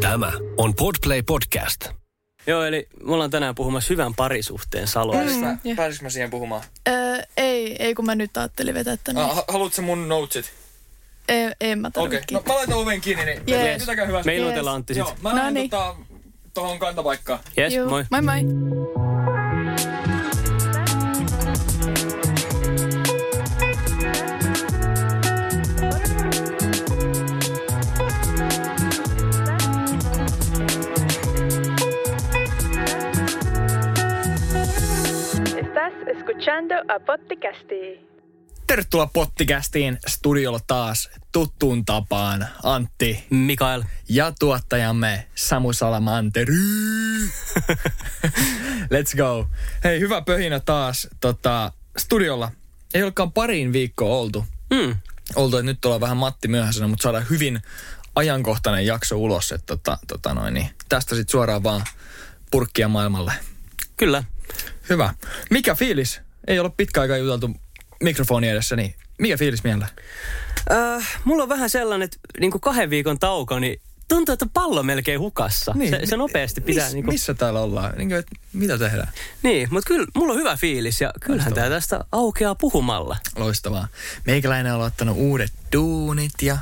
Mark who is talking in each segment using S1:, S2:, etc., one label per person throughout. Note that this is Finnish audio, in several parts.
S1: Tämä on Podplay Podcast.
S2: Joo, eli me ollaan tänään puhumassa hyvän parisuhteen saloista.
S3: Mm. Pääsisikö mä siihen puhumaan?
S4: Öö, ei, ei kun mä nyt ajattelin vetää tänne.
S3: Ah, ha- haluatko mun notesit?
S4: Ei, en mä
S3: Okei,
S4: tarvitse.
S3: no mä laitan oven kiinni, niin pitäkää hyvä.
S2: Me ilmoitellaan Antti sit.
S3: Joo, mä
S4: No
S3: lähden
S4: niin.
S3: tota, tohon kantapaikkaan.
S2: Yes,
S4: Juu,
S2: moi.
S4: Moi moi.
S5: Escuchando a Potticasti.
S6: Tervetuloa Pottikästiin studiolla taas tuttuun tapaan Antti
S2: Mikael.
S6: ja tuottajamme Samu Salamanteri. Let's go. Hei, hyvä pöhinä taas tota, studiolla. Ei olekaan pariin viikkoa oltu.
S2: Mm.
S6: Oltu, että nyt ollaan vähän Matti myöhäisenä, mutta saadaan hyvin ajankohtainen jakso ulos. Että tota, tota noin, niin tästä sitten suoraan vaan purkkia maailmalle.
S2: Kyllä.
S6: Hyvä. Mikä fiilis? Ei ole pitkä aika juteltu mikrofoni edessä, niin mikä fiilis mielellä?
S2: Äh, mulla on vähän sellainen, että niin kuin kahden viikon tauko, niin tuntuu, että pallo melkein hukassa. Niin, se, se nopeasti pitää...
S6: Miss,
S2: niin, kuin,
S6: Missä täällä ollaan? Niin kuin, että mitä tehdään?
S2: niin mutta kyllä mulla on hyvä fiilis ja kyllähän
S6: Loistavaa.
S2: tämä tästä aukeaa puhumalla.
S6: Loistavaa. Meikäläinen on ottanut uudet duunit ja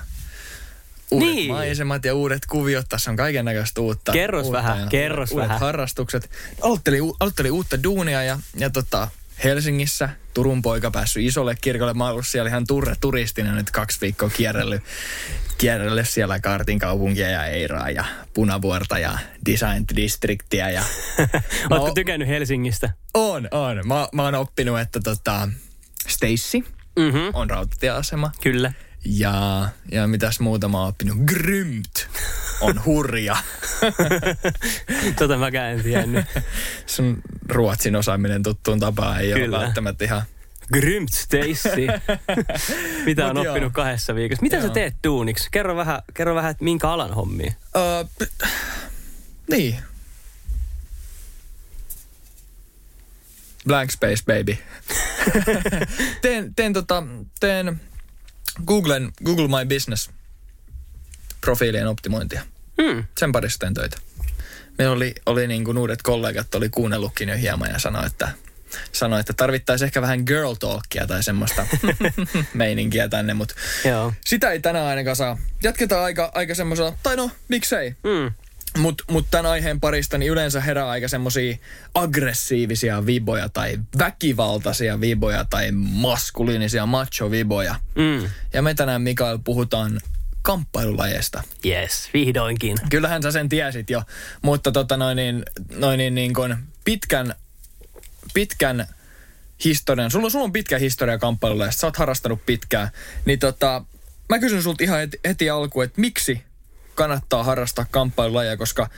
S6: uudet
S2: Niin.
S6: maisemat ja uudet kuviot. Tässä on kaiken näköistä uutta.
S2: Kerros
S6: uutta
S2: vähän,
S6: ja
S2: kerros
S6: uudet
S2: vähän.
S6: harrastukset. Aloitteli, aloitteli uutta duunia ja, ja tota, Helsingissä Turun poika päässyt isolle kirkolle. Mä ollut siellä ihan turre turistina nyt kaksi viikkoa kierrellyt, kierrellyt siellä Kaartin kaupunkia ja Eiraa ja Punavuorta ja Design Districtia ja
S2: Ootko
S6: oon-
S2: tykännyt Helsingistä?
S6: on, on. Mä, mä oon oppinut, että tota, Stacy
S2: Mhm.
S6: on rautatieasema.
S2: Kyllä.
S6: Ja, ja mitäs muuta mä oon oppinut? Grymt on hurja.
S2: tota mäkään en tiennyt.
S6: Sun ruotsin osaaminen tuttuun tapaan ei
S2: Kyllä.
S6: ole välttämättä ihan...
S2: Grymt Stacy. Mitä on
S6: Mut joo.
S2: oppinut kahdessa viikossa. Mitä sä
S6: Joo.
S2: teet duuniksi? Kerro vähän, kerro vähän että minkä alan hommia.
S6: Uh, p- niin. Blank space, baby. teen, teen, tota, teen Googlen, Google My Business profiilien optimointia.
S2: Hmm.
S6: sen parissa teen töitä. Meillä oli, oli niin kuin uudet kollegat oli kuunnellutkin jo hieman ja sanoi, että, sanoi, että tarvittaisiin ehkä vähän girl talkia tai semmoista meininkiä tänne, mutta
S2: Joo.
S6: sitä ei tänään ainakaan saa. Jatketaan aika, aika semmoisella, tai no, miksei.
S2: Hmm.
S6: Mutta mut tämän aiheen parista niin yleensä herää aika semmoisia aggressiivisia viboja tai väkivaltaisia viboja tai maskuliinisia macho-viboja.
S2: Mm.
S6: Ja me tänään Mikael puhutaan kamppailulajeista.
S2: Yes, vihdoinkin.
S6: Kyllähän sä sen tiesit jo, mutta tota noin, niin, noin niin, niin kuin pitkän, pitkän historian, sulla, sulla on pitkä historia kamppailulla ja sä oot harrastanut pitkään, niin tota, mä kysyn sulta ihan heti, heti alkuun, että miksi kannattaa harrastaa kamppailulajia, koska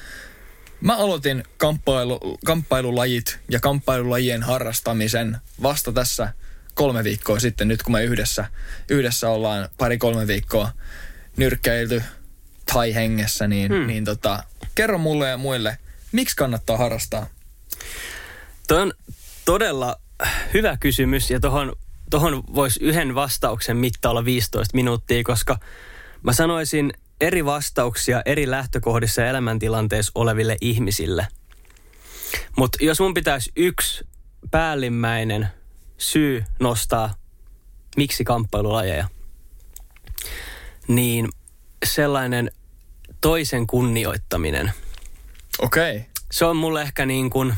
S6: mä aloitin kamppailu, kamppailulajit ja kamppailulajien harrastamisen vasta tässä kolme viikkoa sitten, nyt kun me yhdessä, yhdessä ollaan pari-kolme viikkoa nyrkkeilty tai hengessä, niin, hmm. niin tota, kerro mulle ja muille, miksi kannattaa harrastaa?
S2: Toi on todella hyvä kysymys ja tohon, tohon voisi yhden vastauksen mitta olla 15 minuuttia, koska mä sanoisin eri vastauksia eri lähtökohdissa ja elämäntilanteissa oleville ihmisille. Mutta jos mun pitäisi yksi päällimmäinen syy nostaa, miksi kamppailulajeja, niin sellainen toisen kunnioittaminen –
S6: Okei. Okay.
S2: se on mulle ehkä niin kuin,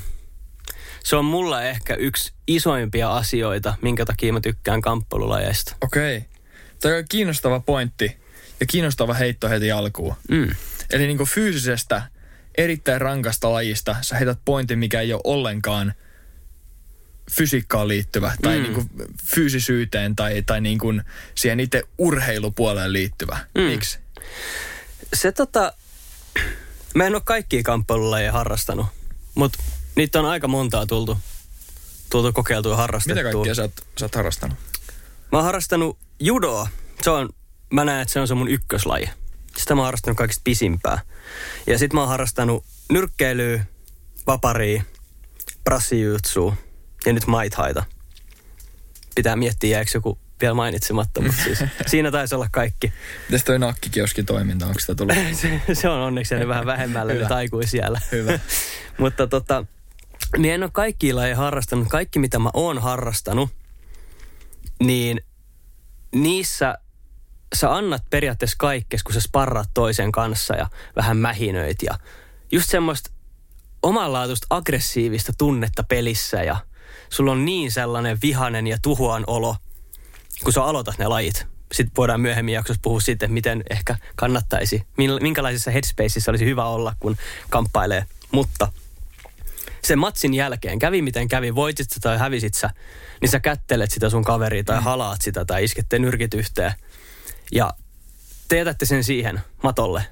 S2: se on mulla ehkä yksi isoimpia asioita, minkä takia mä tykkään kamppailulajeista.
S6: Okei. Okay. Tämä on kiinnostava pointti ja kiinnostava heitto heti alkuun.
S2: Mm.
S6: Eli niin kuin fyysisestä, erittäin rankasta lajista sä heität pointin, mikä ei ole ollenkaan fysiikkaan liittyvä tai
S2: Mm.
S6: niin kuin fyysisyyteen tai, tai niin kuin siihen itse urheilupuoleen liittyvä.
S2: Mm.
S6: Miksi?
S2: Se tota, mä en ole kaikkia kamppailulajeja harrastanut, mutta niitä on aika montaa tultu, tultu kokeiltua ja harrastettua.
S6: Mitä kaikkea sä oot, sä oot harrastanut?
S2: Mä oon harrastanut judoa. Se on, mä näen, että se on se mun ykköslaji. Sitä mä oon harrastanut kaikista pisimpää. Ja sit mä oon harrastanut nyrkkeilyä, vaparia, brassijutsu ja nyt maithaita. Pitää miettiä, jääkö joku vielä mainitsematta, mutta siis siinä taisi olla kaikki.
S6: Mites toi nakkikioski toiminta, onko sitä tullut?
S2: Se, se on onneksi jäänyt vähän vähemmälle nyt aikuisiellä.
S6: Hyvä.
S2: mutta tota, niin en ole kaikki lajeja harrastanut. Kaikki, mitä mä oon harrastanut, niin niissä sä annat periaatteessa kaikkes, kun sä sparraat toisen kanssa ja vähän mähinöit ja just semmoista omanlaatuista aggressiivista tunnetta pelissä ja sulla on niin sellainen vihanen ja tuhoan olo, kun sä aloitat ne lajit. Sitten voidaan myöhemmin jaksossa puhua siitä, miten ehkä kannattaisi, minkälaisessa headspaceissa olisi hyvä olla, kun kamppailee. Mutta sen matsin jälkeen, kävi miten kävi, voitit sä tai hävisit sä, niin sä kättelet sitä sun kaveria tai halaat sitä tai iskette nyrkit yhteen. Ja te jätätte sen siihen matolle.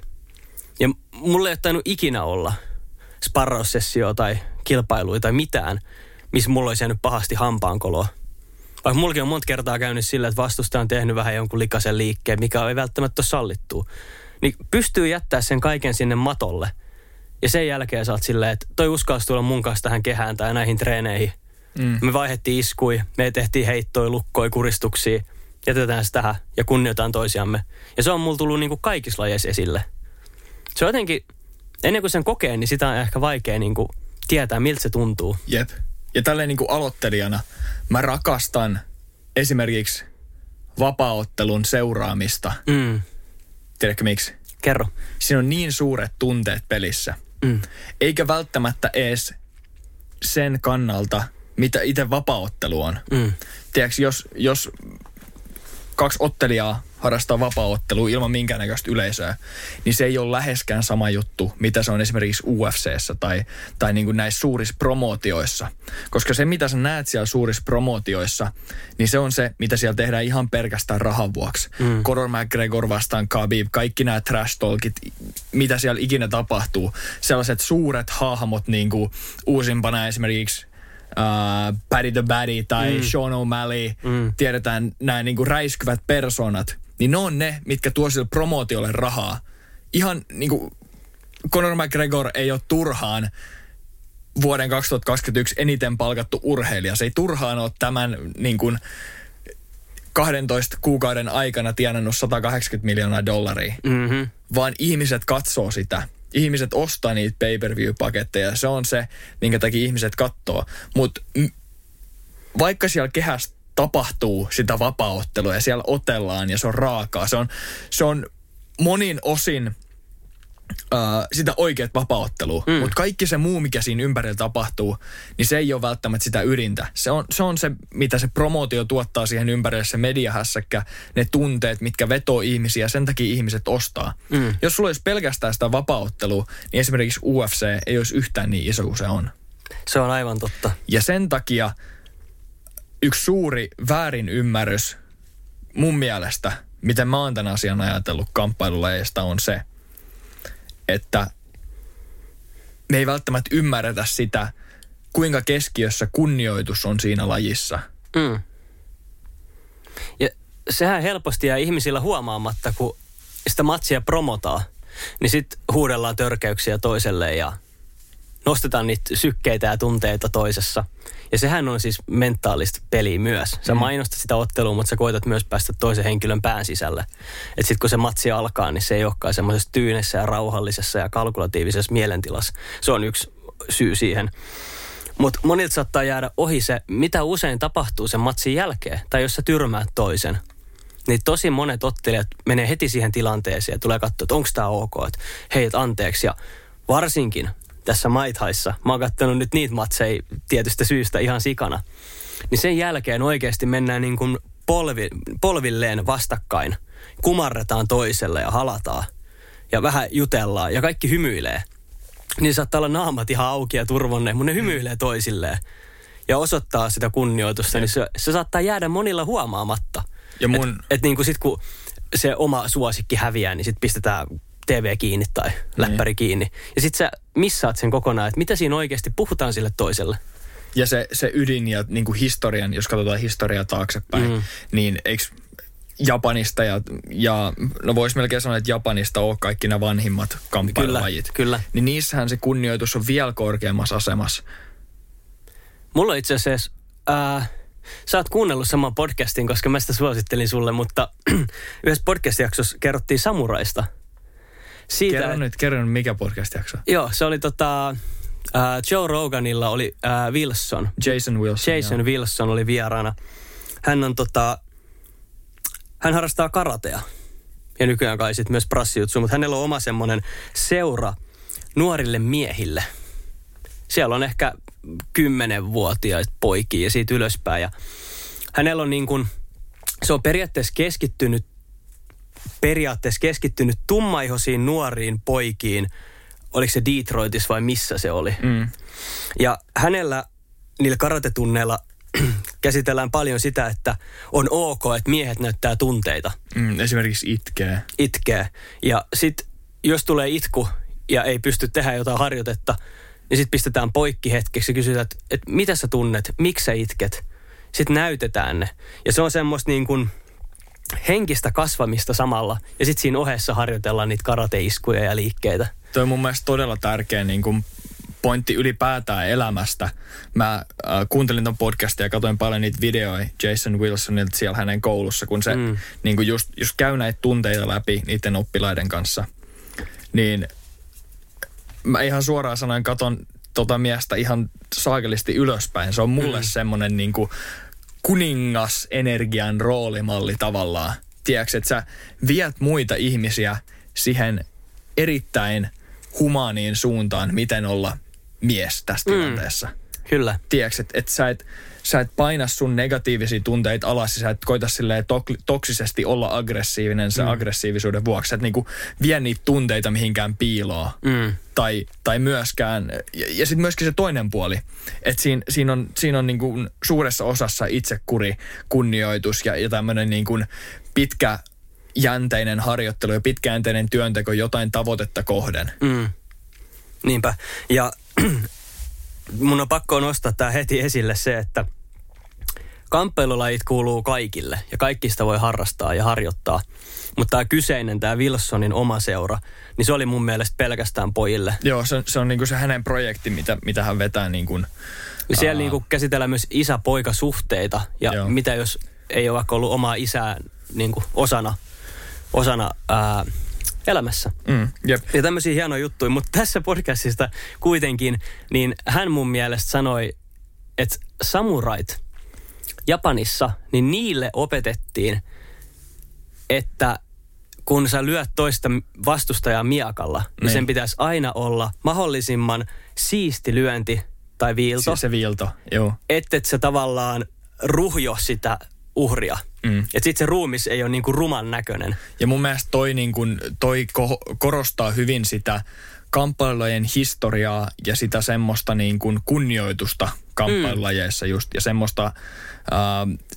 S2: Ja mulle ei ole tainnut ikinä olla sparraussessio tai kilpailuja tai mitään, missä mulla olisi jäänyt pahasti hampaankoloa. Vaikka mullakin on monta kertaa käynyt sillä, että vastustaja on tehnyt vähän jonkun likaisen liikkeen, mikä ei välttämättä ole sallittua. Niin pystyy jättää sen kaiken sinne matolle. Ja sen jälkeen sä oot silleen, että toi uskalsi tulla mun kanssa tähän kehään tai näihin treeneihin. Mm. Me vaihdettiin iskui, me tehtiin heittoi, lukkoi, kuristuksia. Jätetään se tähän ja kunnioitetaan toisiamme. Ja se on mulla tullut niinku kaikissa lajeissa esille. Se on jotenkin, ennen kuin sen kokee, niin sitä on ehkä vaikea niinku tietää, miltä se tuntuu.
S6: Jep. Ja tälleen niin kuin aloittelijana mä rakastan esimerkiksi vapaaottelun seuraamista.
S2: Mm.
S6: Tiedätkö miksi?
S2: Kerro.
S6: Siinä on niin suuret tunteet pelissä.
S2: Mm.
S6: Eikä välttämättä edes sen kannalta, mitä itse vapaaottelu on.
S2: Mm.
S6: Tiedätkö, jos, jos kaksi ottelijaa harrastaa vapaaottelua ilman minkäännäköistä yleisöä, niin se ei ole läheskään sama juttu, mitä se on esimerkiksi UFCssä tai, tai niin kuin näissä suurissa promootioissa. Koska se, mitä sä näet siellä suurissa promootioissa, niin se on se, mitä siellä tehdään ihan pelkästään rahan vuoksi. Mm. Conor McGregor vastaan Khabib, kaikki nämä trash talkit, mitä siellä ikinä tapahtuu. Sellaiset suuret hahmot, niin kuin uusimpana esimerkiksi uh, Paddy the Baddy tai mm. Sean O'Malley, mm. tiedetään nämä niinku räiskyvät persoonat, niin ne on ne, mitkä tuo sille promootiolle rahaa. Ihan niinku Conor McGregor ei ole turhaan vuoden 2021 eniten palkattu urheilija. Se ei turhaan ole tämän niin kuin 12 kuukauden aikana tienannut 180 miljoonaa dollaria,
S2: Mm-hmm.
S6: vaan ihmiset katsoo sitä. Ihmiset ostaa niitä pay-per-view-paketteja. Se on se, minkä takia ihmiset katsoo. Mutta vaikka siellä kehässä tapahtuu sitä vapaaottelua ja siellä otellaan ja se on raakaa, se on, se on monin osin Uh, sitä oikeat vapaaottelua. Mm. Mutta kaikki se muu, mikä siinä ympärillä tapahtuu, niin se ei ole välttämättä sitä ydintä. Se on, se on se, mitä se promootio tuottaa siihen ympärille, se mediahässäkkä, ne tunteet, mitkä vetoo ihmisiä, sen takia ihmiset ostaa. Mm. Jos sulla olisi pelkästään sitä vapaaottelua, niin esimerkiksi UFC ei olisi yhtään niin iso kuin se on.
S2: Se on aivan totta.
S6: Ja sen takia yksi suuri väärinymmärrys mun mielestä, miten mä oon tämän asian ajatellut kamppailulajeista, on se, että me ei välttämättä ymmärretä sitä, kuinka keskiössä kunnioitus on siinä lajissa.
S2: Mm. Ja sehän helposti jää ihmisillä huomaamatta, kun sitä matsia promotaan, niin sitten huudellaan törkeyksiä toiselle ja nostetaan niitä sykkeitä ja tunteita toisessa. Ja sehän on siis mentaalista peliä myös. Sä mm. mainostat sitä ottelua, mutta sä koetat myös päästä toisen henkilön pään sisälle. Että sitten kun se matsi alkaa, niin se ei olekaan semmoisessa tyynessä ja rauhallisessa ja kalkulatiivisessa mielentilassa. Se on yksi syy siihen. Mutta monilta saattaa jäädä ohi se, mitä usein tapahtuu sen matsin jälkeen. Tai jos sä tyrmäät toisen. Niin tosi monet ottelijat menee heti siihen tilanteeseen ja tulee katsoa, että onko tämä ok, että hei, et anteeksi. Ja varsinkin tässä Maithaissa, mä oon katsonut nyt niitä matseja tietystä syystä ihan sikana, niin sen jälkeen oikeasti mennään niin kuin polvi, polvilleen vastakkain. Kumarretaan toiselle ja halataan ja vähän jutellaan ja kaikki hymyilee. Niin saattaa olla naamat ihan auki ja turvonne, mutta ne hymyilee toisilleen ja osoittaa sitä kunnioitusta, niin se, se saattaa jäädä monilla huomaamatta.
S6: Ja mun...
S2: Et, et niin kuin sit kun se oma suosikki häviää, niin sitten pistetään TV kiinni tai läppäri kiinni. Ja sitten sä missaat sen kokonaan, että mitä siinä oikeasti puhutaan sille toiselle.
S6: Ja se, se ydin ja niin kuin historian, jos katsotaan historiaa taaksepäin, mm. niin eikö Japanista ja, ja no voisi melkein sanoa, että Japanista on kaikki nämä vanhimmat kamppailulajit.
S2: Kyllä, kyllä.
S6: Niin niissähän se kunnioitus on vielä korkeammassa asemassa.
S2: Mulla itse asiassa, ää, sä oot kuunnellut saman podcastin, koska mä sitä suosittelin sulle, mutta yhdessä podcast-jaksossa kerrottiin samuraista. Siitä,
S6: Kerro nyt, kerro nyt, mikä podcast-jakso.
S2: Joo, se oli tota, äh, Joe Roganilla oli äh, Wilson.
S6: Jason Wilson.
S2: Jason
S6: joo.
S2: Wilson oli vieraana. Hän on tota, hän harrastaa karatea. Ja nykyään kai sit myös prassijutsu, mutta hänellä on oma semmoinen seura nuorille miehille. Siellä on ehkä kymmenenvuotiaita poikia ja siitä ylöspäin. Ja hänellä on niin kuin, se on periaatteessa keskittynyt, periaatteessa keskittynyt tummaihoisiin nuoriin poikiin. Oliko se Detroitissa vai missä se oli?
S6: Mm.
S2: Ja hänellä niillä karatetunneilla käsitellään paljon sitä, että on ok, että miehet näyttää tunteita,
S6: Mm, esimerkiksi itkee.
S2: itkee. Ja sitten jos tulee itku ja ei pysty tehdä jotain harjoitetta, niin sitten pistetään poikki hetkeksi ja kysytään, että, että mitä sä tunnet, miksi sä itket. Sitten näytetään ne. Ja se on semmoista niin kuin henkistä kasvamista samalla. Ja sitten siinä ohessa harjoitellaan niitä karateiskuja ja liikkeitä.
S6: Toi on mun mielestä todella tärkeä niin kuin pointti ylipäätään elämästä. Mä äh, kuuntelin ton podcastia ja katsoin paljon niitä videoja Jason Wilsonilta siellä hänen koulussa, kun se mm. niin kuin just, just käy näitä tunteita läpi niiden oppilaiden kanssa. Niin mä ihan suoraan sanoen katon tota miestä ihan saakelisti ylöspäin. Se on mulle mm. semmonen niin kuin kuningasenergian roolimalli tavallaan. Tiedätkö, että sä viet muita ihmisiä siihen erittäin humaaniin suuntaan, miten olla mies tässä tilanteessa.
S2: Kyllä.
S6: Tiedätkö, että et sä, et, sä et paina sun negatiivisia tunteita alas sä et koita silleen tok- toksisesti olla aggressiivinen sen mm. aggressiivisuuden vuoksi. Sä et niinku vie niitä tunteita mihinkään piiloon.
S2: Mm.
S6: Tai, tai myöskään, ja, ja sitten myöskin se toinen puoli, että siinä, siinä on, siinä on niinku suuressa osassa itsekuri, kunnioitus ja, ja tämmöinen niinku pitkä jänteinen harjoittelu ja pitkäjänteinen työnteko jotain tavoitetta kohden.
S2: Mm. Niinpä. Ja mun on pakko nostaa tämä heti esille se, että kamppailulajit kuuluu kaikille ja kaikista voi harrastaa ja harjoittaa. Mutta tämä kyseinen, tämä Wilsonin oma seura, niin se oli mun mielestä pelkästään pojille.
S6: Joo, se, se on niinku se hänen projekti, mitä, mitä hän vetää niin kuin,
S2: Ja siellä niinku käsitellään myös isä-poika-suhteita ja
S6: Joo.
S2: mitä jos ei ole vaikka ollut omaa isää niinku osana, osana ää, elämässä.
S6: mm, jep.
S2: Ja tämmöisiä hienoja juttuja, mutta tässä podcastista kuitenkin, niin hän mun mielestä sanoi, että samurait Japanissa, niin niille opetettiin, että kun sä lyöt toista vastustajaa miakalla, niin,
S6: Niin.
S2: sen pitäisi aina olla mahdollisimman siisti lyönti tai viilto,
S6: Se, se viilto, joo.
S2: ettet sä tavallaan ruhjo sitä uhria.
S6: Mm.
S2: Että sit se ruumis ei ole niinku ruman näköinen.
S6: Ja mun mielestä toi, niin kun, toi ko- korostaa hyvin sitä kamppailulajien historiaa ja sitä semmoista niin kun kunnioitusta kamppailulajeissa just. Ja semmoista äh,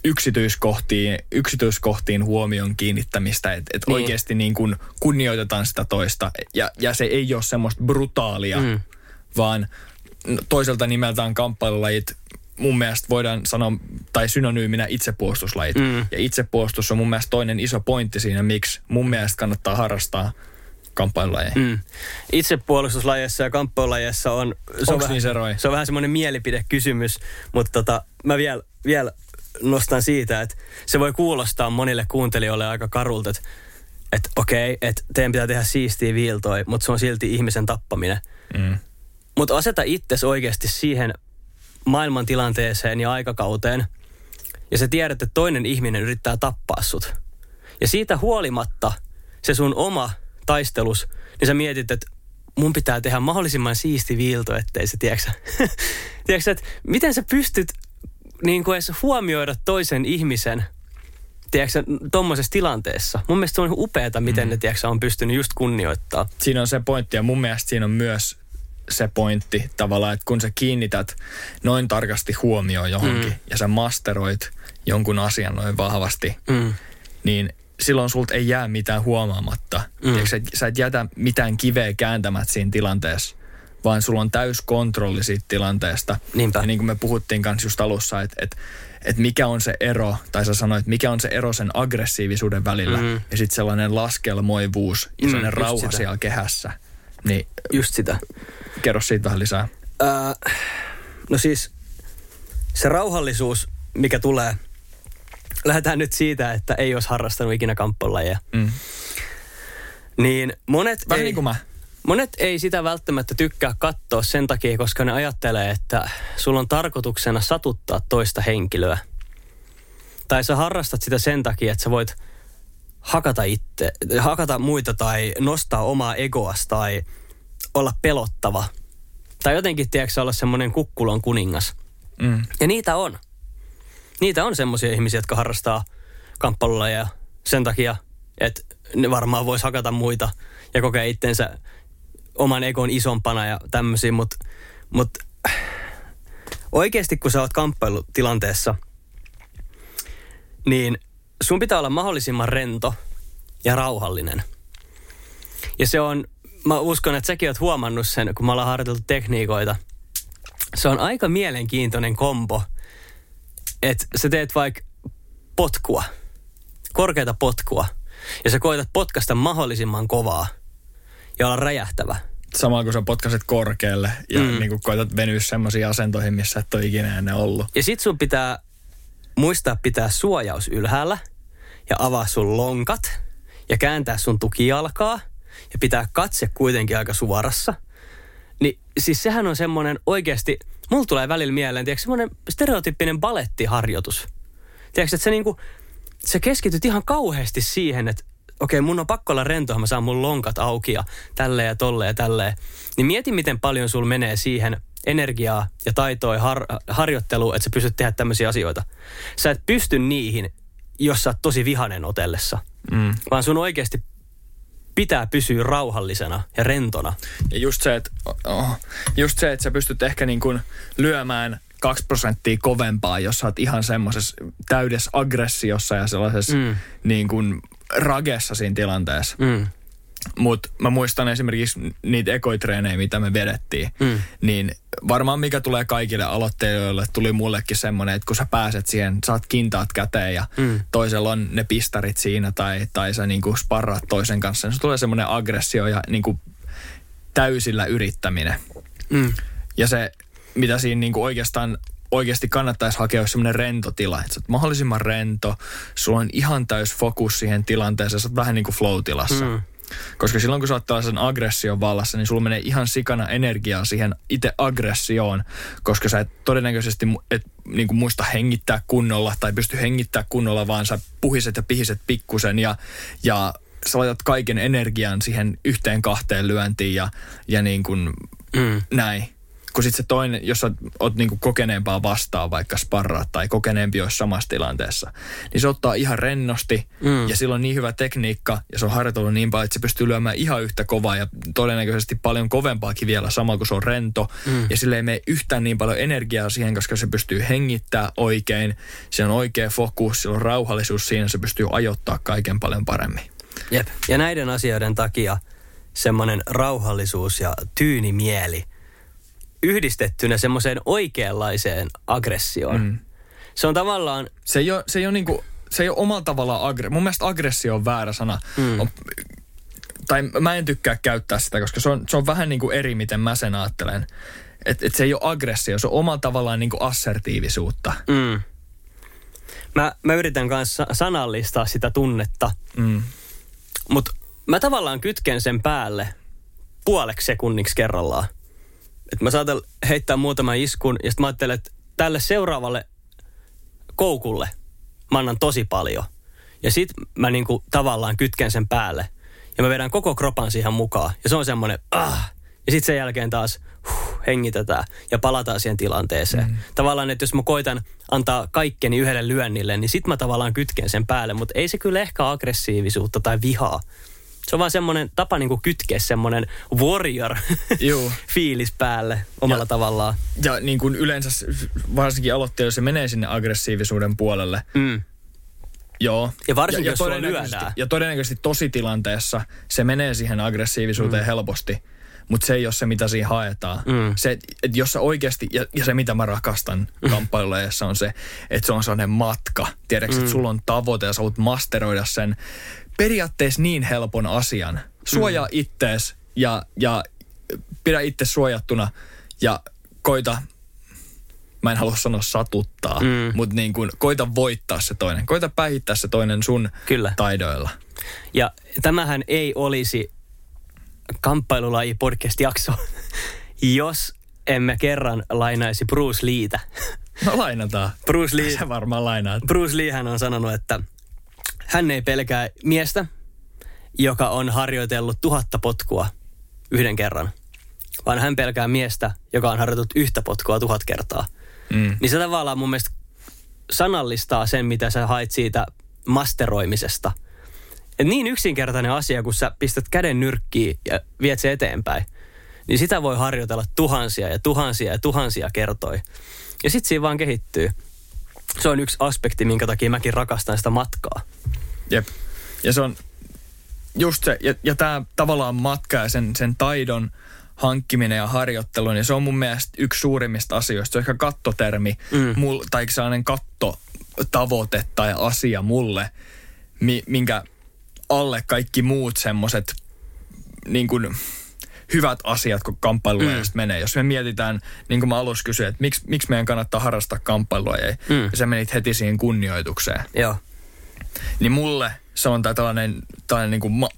S6: yksityiskohtiin, yksityiskohtiin huomion kiinnittämistä, että et
S2: Niin.
S6: oikeasti niin kun kunnioitetaan sitä toista. Ja, ja se ei ole semmoista brutaalia,
S2: Mm.
S6: mm. vaan toiselta nimeltään kamppailulajit mun mielestä voidaan sanoa, tai synonyyminä itsepuolustuslajit.
S2: Mm.
S6: Ja itsepuolustus on mun mielestä toinen iso pointti siinä, miksi mun mielestä kannattaa harrastaa kamppailulajeja. Mm.
S2: Itsepuolustuslajeissa ja kamppailulajeissa on... Se on,
S6: niissä eroja?
S2: se on vähän semmoinen mielipidekysymys, mutta tota, mä vielä viel nostan siitä, että se voi kuulostaa monille kuuntelijoille aika karulta, että että okei, että teidän pitää tehdä siistiä viiltoja, mutta se on silti ihmisen tappaminen.
S6: Mm.
S2: Mutta aseta itsesi oikeasti siihen maailman tilanteeseen ja aikakauteen, ja sä tiedät, että toinen ihminen yrittää tappaa sut. Ja siitä huolimatta se sun oma taistelus, niin sä mietit, että mun pitää tehdä mahdollisimman siisti viilto, ettei se, tiedätkö, sä- tiedätkö sä, että miten sä pystyt niin kuin edes huomioida toisen ihmisen, tiedätkö, sä, tommosessa tilanteessa. Mun mielestä se on upeata, miten mm. ne, tiedätkö, on pystynyt just kunnioittaa.
S6: Siinä on se pointti ja mun mielestä siinä on myös se pointti tavallaan, että kun sä kiinnität noin tarkasti huomioon johonkin mm. ja sä masteroit jonkun asian noin vahvasti,
S2: Mm.
S6: niin silloin sulta ei jää mitään huomaamatta.
S2: Mm.
S6: Mm. Sä, sä et jätä mitään kiveä kääntämät siinä tilanteessa, vaan sulla on täys kontrolli siitä tilanteesta.
S2: Niinpä.
S6: Ja niin kuin me puhuttiin kanssa just alussa, että et, et mikä on se ero, tai sä sanoit, mikä on se ero sen aggressiivisuuden välillä
S2: Mhm.
S6: ja sitten sellainen laskelmoivuus ja
S2: Mm,
S6: sellainen rauha
S2: sitä.
S6: siellä kehässä. Niin
S2: Just sitä.
S6: Kerro siitä vähän lisää.
S2: Ää, no siis se rauhallisuus mikä tulee. Lähdetään nyt siitä, että ei olisi harrastanut ikinä kamppailulajeja.
S6: Mm.
S2: Niin monet
S6: Vähän
S2: ei,
S6: niin kuin mä.
S2: monet ei sitä välttämättä tykkää katsoa sen takia, koska ne ajattelee, että sulla on tarkoituksena satuttaa toista henkilöä. Tai sä harrastat sitä sen takia, että sä voit hakata itse, hakata muita tai nostaa omaa egoas tai olla pelottava. Tai jotenkin, tiedätkö, olla semmoinen kukkulon kuningas.
S6: Mm.
S2: Ja niitä on. Niitä on semmoisia ihmisiä, jotka harrastaa kamppailulajeja sen takia, että ne varmaan vois hakata muita ja kokea itsensä oman egon isompana ja tämmöisiä, mutta mut, oikeasti kun sä oot kamppailutilanteessa, niin sun pitää olla mahdollisimman rento ja rauhallinen. Ja se on, mä uskon, että säkin oot huomannut sen, kun me ollaan harjoiteltu tekniikoita. Se on aika mielenkiintoinen kombo, että sä teet vaikka potkua, korkeata potkua, ja sä koetat potkasta mahdollisimman kovaa ja olla räjähtävä.
S6: Samalla kun sä potkaset korkealle ja
S2: mm.
S6: niin koetat venyä semmoisiin asentoihin, missä et ole ikinä ennen ollut.
S2: Ja sit sun pitää muistaa pitää suojaus ylhäällä ja avaa sun lonkat ja kääntää sun tukijalkaa ja pitää katse kuitenkin aika suorassa. Niin siis sehän on semmoinen oikeasti, mulla tulee välillä mieleen, tiedätkö, semmoinen stereotyyppinen balettiharjoitus. Tiedätkö, että sä niinku, sä keskityt ihan kauheasti siihen, että okei, mun on pakko olla rento, mä saan mun lonkat auki ja tälleen ja tolleen ja tälleen. Niin mieti, miten paljon sul menee siihen energiaa ja taitoa ja har- harjoittelua, että sä pystyt tehdä tämmöisiä asioita. Sä et pysty niihin, jos sä oot tosi vihanen otellessa.
S6: Mm.
S2: Vaan sun oikeasti pitää pysyä rauhallisena ja rentona.
S6: Ja just se, että, oh, just se, että sä pystyt ehkä niin kuin lyömään kaksi prosenttia kovempaa, jos sä oot ihan semmoisessa täydessä aggressiossa ja sellaisessa
S2: mm.
S6: niin kuin ragessa siinä tilanteessa.
S2: Mm.
S6: Mutta mä muistan esimerkiksi niitä ekoitreenejä, mitä me vedettiin.
S2: Mm.
S6: Niin varmaan mikä tulee kaikille aloittelijoille, tuli mullekin semmoinen, että kun sä pääset siihen, saat kintaat käteen ja
S2: Mm.
S6: toisella on ne pistarit siinä tai, tai sä niinku sparraat toisen kanssa, niin se tulee semmoinen aggressio ja niinku täysillä yrittäminen.
S2: Mm.
S6: Ja se, mitä siinä niinku oikeastaan oikeasti kannattaisi hakea, olisi semmoinen rento tila. Että sä oot mahdollisimman rento, sulla on ihan täys fokus siihen tilanteeseen, sä oot vähän niin kuin flow-tilassa.
S2: Mm.
S6: Koska silloin kun sä oot tällaisen aggression vallassa, niin sulla menee ihan sikana energiaa siihen itse aggressioon, koska sä et todennäköisesti et, niin kuin muista hengittää kunnolla tai pysty hengittää kunnolla, vaan sä puhiset ja pihiset pikkusen ja, ja sä laitat kaiken energian siihen yhteen kahteen lyöntiin ja, ja niin kuin
S2: Mm.
S6: näin. Kun sitten se toinen, jos sä oot niinku kokeneempaa vastaan, vaikka sparraat tai kokeneempi olisi samassa tilanteessa, niin se ottaa ihan rennosti
S2: Mm.
S6: ja sillä on niin hyvä tekniikka ja se on harjoitellut niin paljon, että se pystyy lyömään ihan yhtä kovaa ja todennäköisesti paljon kovempaakin vielä samalla kun se on rento.
S2: Mm.
S6: Ja sillä ei mene yhtään niin paljon energiaa siihen, koska se pystyy hengittää oikein, se on oikea fokus, sillä on rauhallisuus siinä, se pystyy ajoittaa kaiken paljon paremmin.
S2: Jep. Ja näiden asioiden takia semmoinen rauhallisuus ja tyyni mieli yhdistettynä semmoiseen oikeanlaiseen aggressioon. Mm. Se on tavallaan,
S6: Se ei ole, se ei ole, niinku, se ei ole omalla tavallaan agre. Mun mielestä aggressio on väärä sana.
S2: Mm.
S6: On, tai mä en tykkää käyttää sitä, koska se on, se on vähän niin kuin eri, miten mä sen ajattelen. Että et se ei ole aggressio, se on omalla tavallaan niin kuin assertiivisuutta.
S2: mm. mä, mä yritän kanssa sanallistaa sitä tunnetta,
S6: Mm.
S2: mutta mä tavallaan kytken sen päälle puoleksi sekunniksi kerrallaan. Et mä saatan heittää muutaman iskun ja sitten mä ajattelen, että tälle seuraavalle koukulle mä annan tosi paljon. Ja sit mä niinku tavallaan kytken sen päälle. Ja mä vedän koko kropan siihen mukaan. Ja se on semmoinen, ah. Ja sitten sen jälkeen taas huh, hengitetään ja palataan siihen tilanteeseen. Mm. Tavallaan, että jos mä koitan antaa kaikkeni yhdelle lyönnille, niin sit mä tavallaan kytken sen päälle. Mutta ei se kyllä ehkä aggressiivisuutta tai vihaa. Se on vaan semmoinen tapa niinku kytkeä semmoinen warrior
S6: Juu.
S2: fiilis päälle omalla
S6: Ja-
S2: tavallaan.
S6: Ja niin kuin yleensä varsinkin aloittelijoilla se menee sinne aggressiivisuuden puolelle.
S2: Mm.
S6: Joo.
S2: Ja varsinkin, jos sua
S6: todennäköisesti-. Ja todennäköisesti tositilanteessa se menee siihen aggressiivisuuteen mm. helposti, mutta se ei ole se, mitä siinä haetaan.
S2: Mm.
S6: Se, että jos sä oikeasti, ja, ja se mitä mä rakastan kamppailuleessa on se, että se on sellainen matka. Tiedätkö, mm. että sulla on tavoite ja sä haluat masteroida sen periaatteessa niin helpon asian. Suojaa mm. ittees ja, ja pidä itse suojattuna ja koita mä en halua sanoa satuttaa,
S2: Mm.
S6: mutta niin kuin, koita voittaa se toinen. Koita päihittää se toinen sun
S2: Kyllä.
S6: taidoilla.
S2: Ja tämähän ei olisi kamppailulaji podcast-jakso, jos emme kerran lainaisi Bruce Leetä.
S6: No lainataan.
S2: Bruce Lee,
S6: Sä varmaan lainaat.
S2: Bruce Lee hän on sanonut, että hän ei pelkää miestä, joka on harjoitellut tuhatta potkua yhden kerran, vaan hän pelkää miestä, joka on harjoitellut yhtä potkua tuhat kertaa.
S6: Mm.
S2: Niin se tavallaan mun mielestä sanallistaa sen, mitä sä hait siitä masteroimisesta. Et niin yksinkertainen asia, kun sä pistät käden nyrkkiin ja viet se eteenpäin, niin sitä voi harjoitella tuhansia ja tuhansia ja tuhansia kertoja. Ja sit siinä vaan kehittyy. Se on yksi aspekti, minkä takia mäkin rakastan sitä matkaa.
S6: Jep. Ja se on just se, ja, ja tämä tavallaan matka ja sen, sen taidon hankkiminen ja harjoittelu, niin se on mun mielestä yksi suurimmista asioista. Se on ehkä kattotermi,
S2: Mm.
S6: mul, tai sellainen kattotavoite tai asia mulle, mi, minkä alle kaikki muut semmoiset niin kuin, hyvät asiat, kun kamppailua
S2: Mm.
S6: mm. menee. Jos me mietitään, niin kuin mä alussa kysyin, että miksi, miksi meidän kannattaa harrastaa kamppailua, ja,
S2: mm.
S6: ja sä menit heti siihen kunnioitukseen
S2: Joo.
S6: niin mulle se on tää tällainen, tällainen niin kuin ma-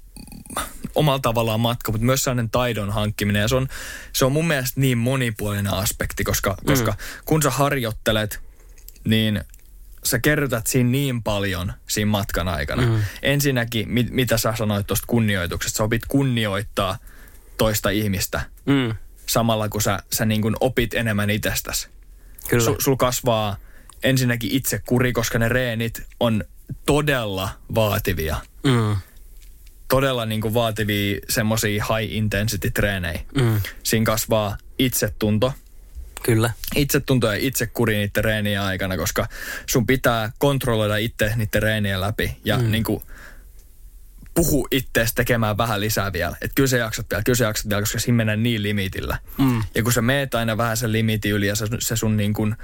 S6: omalla tavallaan matka, mutta myös sellainen taidon hankkiminen. Ja se on, se on mun mielestä niin monipuolinen aspekti, koska, mm. koska kun sä harjoittelet, niin sä kerrytät siinä niin paljon siinä matkan aikana. Mm. Ensinnäkin, mit, mitä sä sanoit tuosta kunnioituksesta, sä opit kunnioittaa toista ihmistä
S2: Mm.
S6: samalla kun sä, sä niin kuin opit enemmän itsestäsi.
S2: Kyllä.
S6: Su, sul kasvaa ensinnäkin itse kuri, koska ne reenit on todella vaativia.
S2: Mm.
S6: Todella niin kuin vaativia semmoisia high intensity treenejä.
S2: Mm.
S6: Siinä kasvaa itsetunto.
S2: Kyllä.
S6: Itsetunto ja itsekuri niiden treenien aikana, koska sun pitää kontrolloida itse niiden treenien läpi. Ja mm. niin kuin puhu ittees tekemään vähän lisää vielä. Että kyllä sä jaksat vielä, kyllä sä jaksat vielä, koska siinä mennään niin limitillä.
S2: Mm.
S6: Ja kun sä meet aina vähän sen limitin yli ja se, se sun niin kuin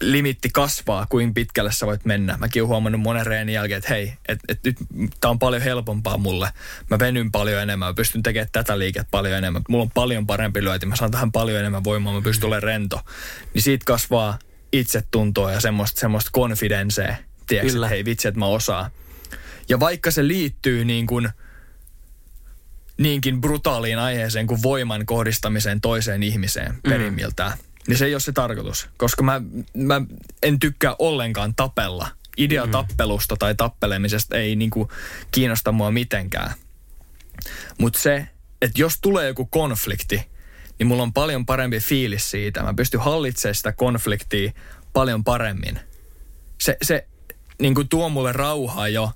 S6: limitti kasvaa, kuin pitkälle sä voit mennä. Mäkin oon huomannut monen reenin jälkeen, että hei, et, et nyt tää on paljon helpompaa mulle. Mä venyn paljon enemmän, mä pystyn tekemään tätä liikettä paljon enemmän. Mulla on paljon parempi lyöti, mä saan tähän paljon enemmän voimaa, mä pystyn olemaan rento. Niin siitä kasvaa itsetuntoa ja semmoista, semmoista konfidenseä. Tiedätkö, että hei vitsi, että mä osaan. Ja vaikka se liittyy niin kuin niinkin brutaaliin aiheeseen kuin voiman kohdistamiseen toiseen ihmiseen perimmiltään, niin se ei ole se tarkoitus. Koska mä, mä en tykkää ollenkaan tapella. Idea mm. tappelusta tai tappelemisesta ei niinku kiinnosta mua mitenkään. Mutta se, että jos tulee joku konflikti, niin mulla on paljon parempi fiilis siitä. Mä pystyn hallitsemaan sitä konfliktia paljon paremmin. Se, se niin kuin tuo mulle rauhaa jo,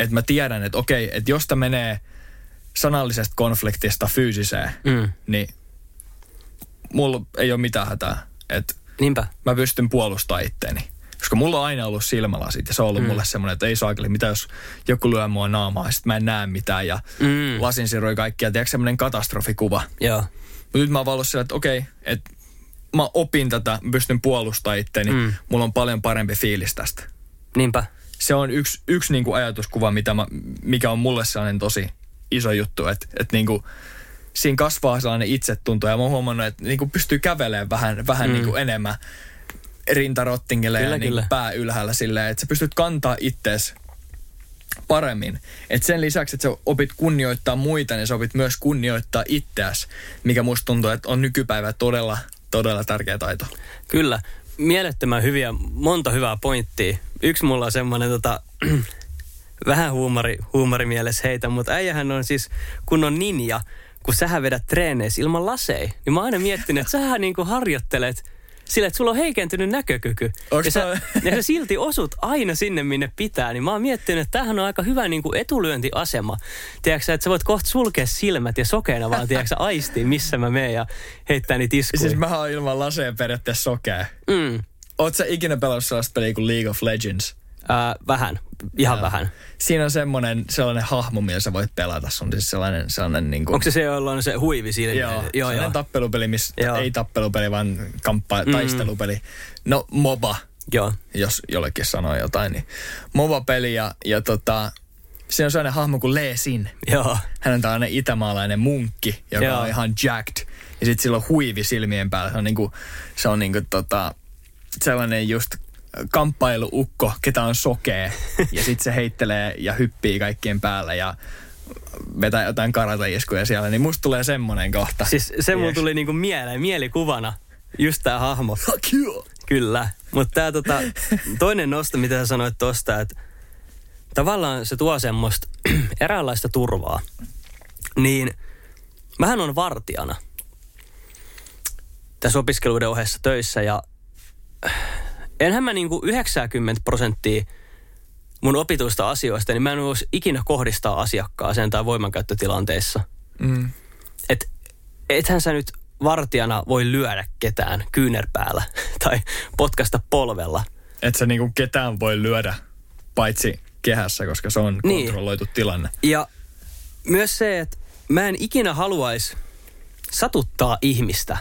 S6: että mä tiedän, että okei, että jos tämä menee sanallisesta konfliktista fyysiseen,
S2: Mm.
S6: niin mulla ei ole mitään hätää. Että
S2: Niinpä.
S6: mä pystyn puolustamaan itteeni. Koska mulla on aina ollut silmälasit ja se on ollut mm. mulle semmoinen, että ei saakeli, mitä jos joku lyö mua naamaa ja sit mä en näe mitään ja
S2: Mm.
S6: mm. lasinsiroi kaikkia. Tiedätkö semmoinen katastrofikuva.
S2: Joo.
S6: Mutta nyt mä oon sillä, että okei, että mä opin tätä, mä pystyn puolustamaan itteeni.
S2: Mm.
S6: Mulla on paljon parempi fiilis tästä.
S2: Niinpä.
S6: Se on yksi, yksi niinku ajatuskuva, mitä mä, mikä on mulle sellainen tosi iso juttu, että et niinku, siinä kasvaa sellainen itsetunto ja mä oon huomannut, että niinku pystyy kävelemään vähän, vähän mm. niinku enemmän rintarottingille
S2: Kyllä,
S6: ja niinku
S2: kyllä.
S6: pää ylhäällä silleen, että sä pystyt kantaa ittees paremmin. Et sen lisäksi, että sä opit kunnioittaa muita, niin sä opit myös kunnioittaa itseäsi, mikä musta tuntuu, että on nykypäivä todella, todella tärkeä taito.
S2: Kyllä. Mielettömän hyviä, monta hyvää pointtia. Yksi mulla on semmoinen tota, vähän huumori, huumorimielessä heitä, mutta äijähän on siis kunnon ninja, kun sähän vedät treeneissä ilman laseja. Niin mä oon aina miettinyt, että sähän niinku harjoittelet sillä, että sulla on heikentynyt näkökyky.
S6: Onks
S2: Ja sä, ja sä silti osut aina sinne, minne pitää. Niin mä oon miettinyt, että tämähän on aika hyvä niinku etulyöntiasema. Tiedätkö että sä voit kohta sulkea silmät ja sokeena vaan, tiedätkö aistii, missä mä menen ja heittää niitä iskuja.
S6: Siis mä oon ilman laseja periaatteessa sokea.
S2: Mm.
S6: Oot sä ikinä pelannut sellaista peliä kuin League of Legends?
S2: Ää, vähän, ihan
S6: Joo.
S2: vähän.
S6: Siinä on semmoinen sellainen hahmo, millä sä voit pelata. Se on siis sellainen, sellainen niin kuin,
S2: Onko se se, jolla on se huivi siinä?
S6: Joo,
S2: joo,
S6: sellainen
S2: joo.
S6: tappelupeli, missä,
S2: Joo.
S6: ei tappelupeli, vaan kamppa,
S2: Mm.
S6: taistelupeli. No, MOBA,
S2: joo.
S6: jos jollekin sanoo jotain, niin MOBA-peli ja, ja tota, siinä on sellainen hahmo kuin Lee Sin.
S2: Joo.
S6: Hän on tällainen itämaalainen munkki, joka
S2: Joo.
S6: on ihan jacked. Ja sitten sillä on huivi silmien päällä. Se on niinku, se on niinku tota, sellainen just kamppailuukko, ketä on sokee. ja sitten se heittelee ja hyppii kaikkien päällä ja vetää jotain karataiskuja siellä. Niin musta tulee semmonen kohta.
S2: Siis se mun tuli niinku mieleen, mielikuvana, just tää hahmo.
S6: Fuck you!
S2: Kyllä, mutta tämä tota, toinen nosto, mitä sä sanoit tosta, että tavallaan se tuo semmoista eräänlaista turvaa. Niin mähän on vartijana tässä opiskeluiden ohessa töissä ja enhän mä niinku 90 prosenttia mun opituista asioista, niin mä en voisi ikinä kohdistaa asiakkaaseen tai voimankäyttötilanteissa.
S6: Mm.
S2: Et ethän sä nyt vartijana voi lyödä ketään kyynärpäällä tai potkasta polvella.
S6: Et sä niinku ketään voi lyödä paitsi kehässä, koska se on
S2: Niin.
S6: kontrolloitu tilanne.
S2: Ja myös se, että mä en ikinä haluaisi satuttaa ihmistä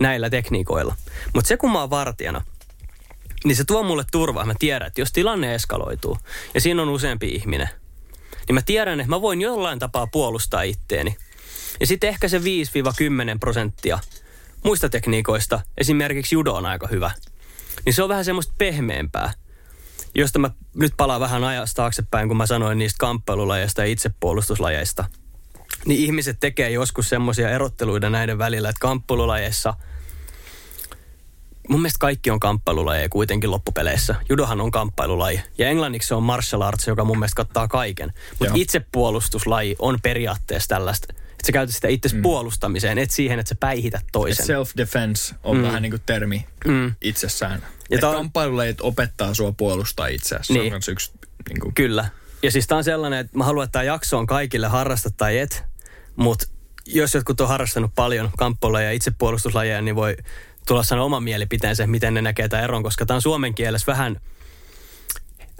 S2: näillä tekniikoilla. Mutta se kun mä oon vartijana, niin se tuo mulle turvaa. Mä tiedän, että jos tilanne eskaloituu ja siinä on useampi ihminen, niin mä tiedän, että mä voin jollain tapaa puolustaa itteeni. Ja sitten ehkä se 5-10 prosenttia muista tekniikoista, esimerkiksi judo on aika hyvä, niin se on vähän semmoista pehmeämpää josta mä nyt palaan vähän ajasta taaksepäin, kun mä sanoin niistä kamppailulajeista ja itsepuolustuslajeista. Niin ihmiset tekee joskus semmoisia erotteluita näiden välillä, että kamppailulajeissa, mun mielestä kaikki on kamppailulajeja kuitenkin loppupeleissä. Judohan on kamppailulaji. Ja englanniksi se on martial arts, joka mun mielestä kattaa kaiken. Mutta itsepuolustuslaji on periaatteessa tällaista, että sä käytät sitä itse puolustamiseen, et siihen, että sä päihität toisen.
S6: Self-defense on mm. vähän niin kuin termi
S2: Mm.
S6: itsessään.
S2: Ja on-
S6: kamppailulajit opettaa sua puolustaa itseäsi. Se
S2: Niin.
S6: on kans yksi niin kuin,
S2: Kyllä. Ja siis tää on sellainen, että mä haluan, että tämä jakso on kaikille harrasta tai et, mutta jos jotkut on harrastanut paljon kamppailua ja itsepuolustuslajeja, niin voi tulla sanoa oman mielipiteensä, miten ne näkee tämän eron, koska tämä on suomen kielessä vähän,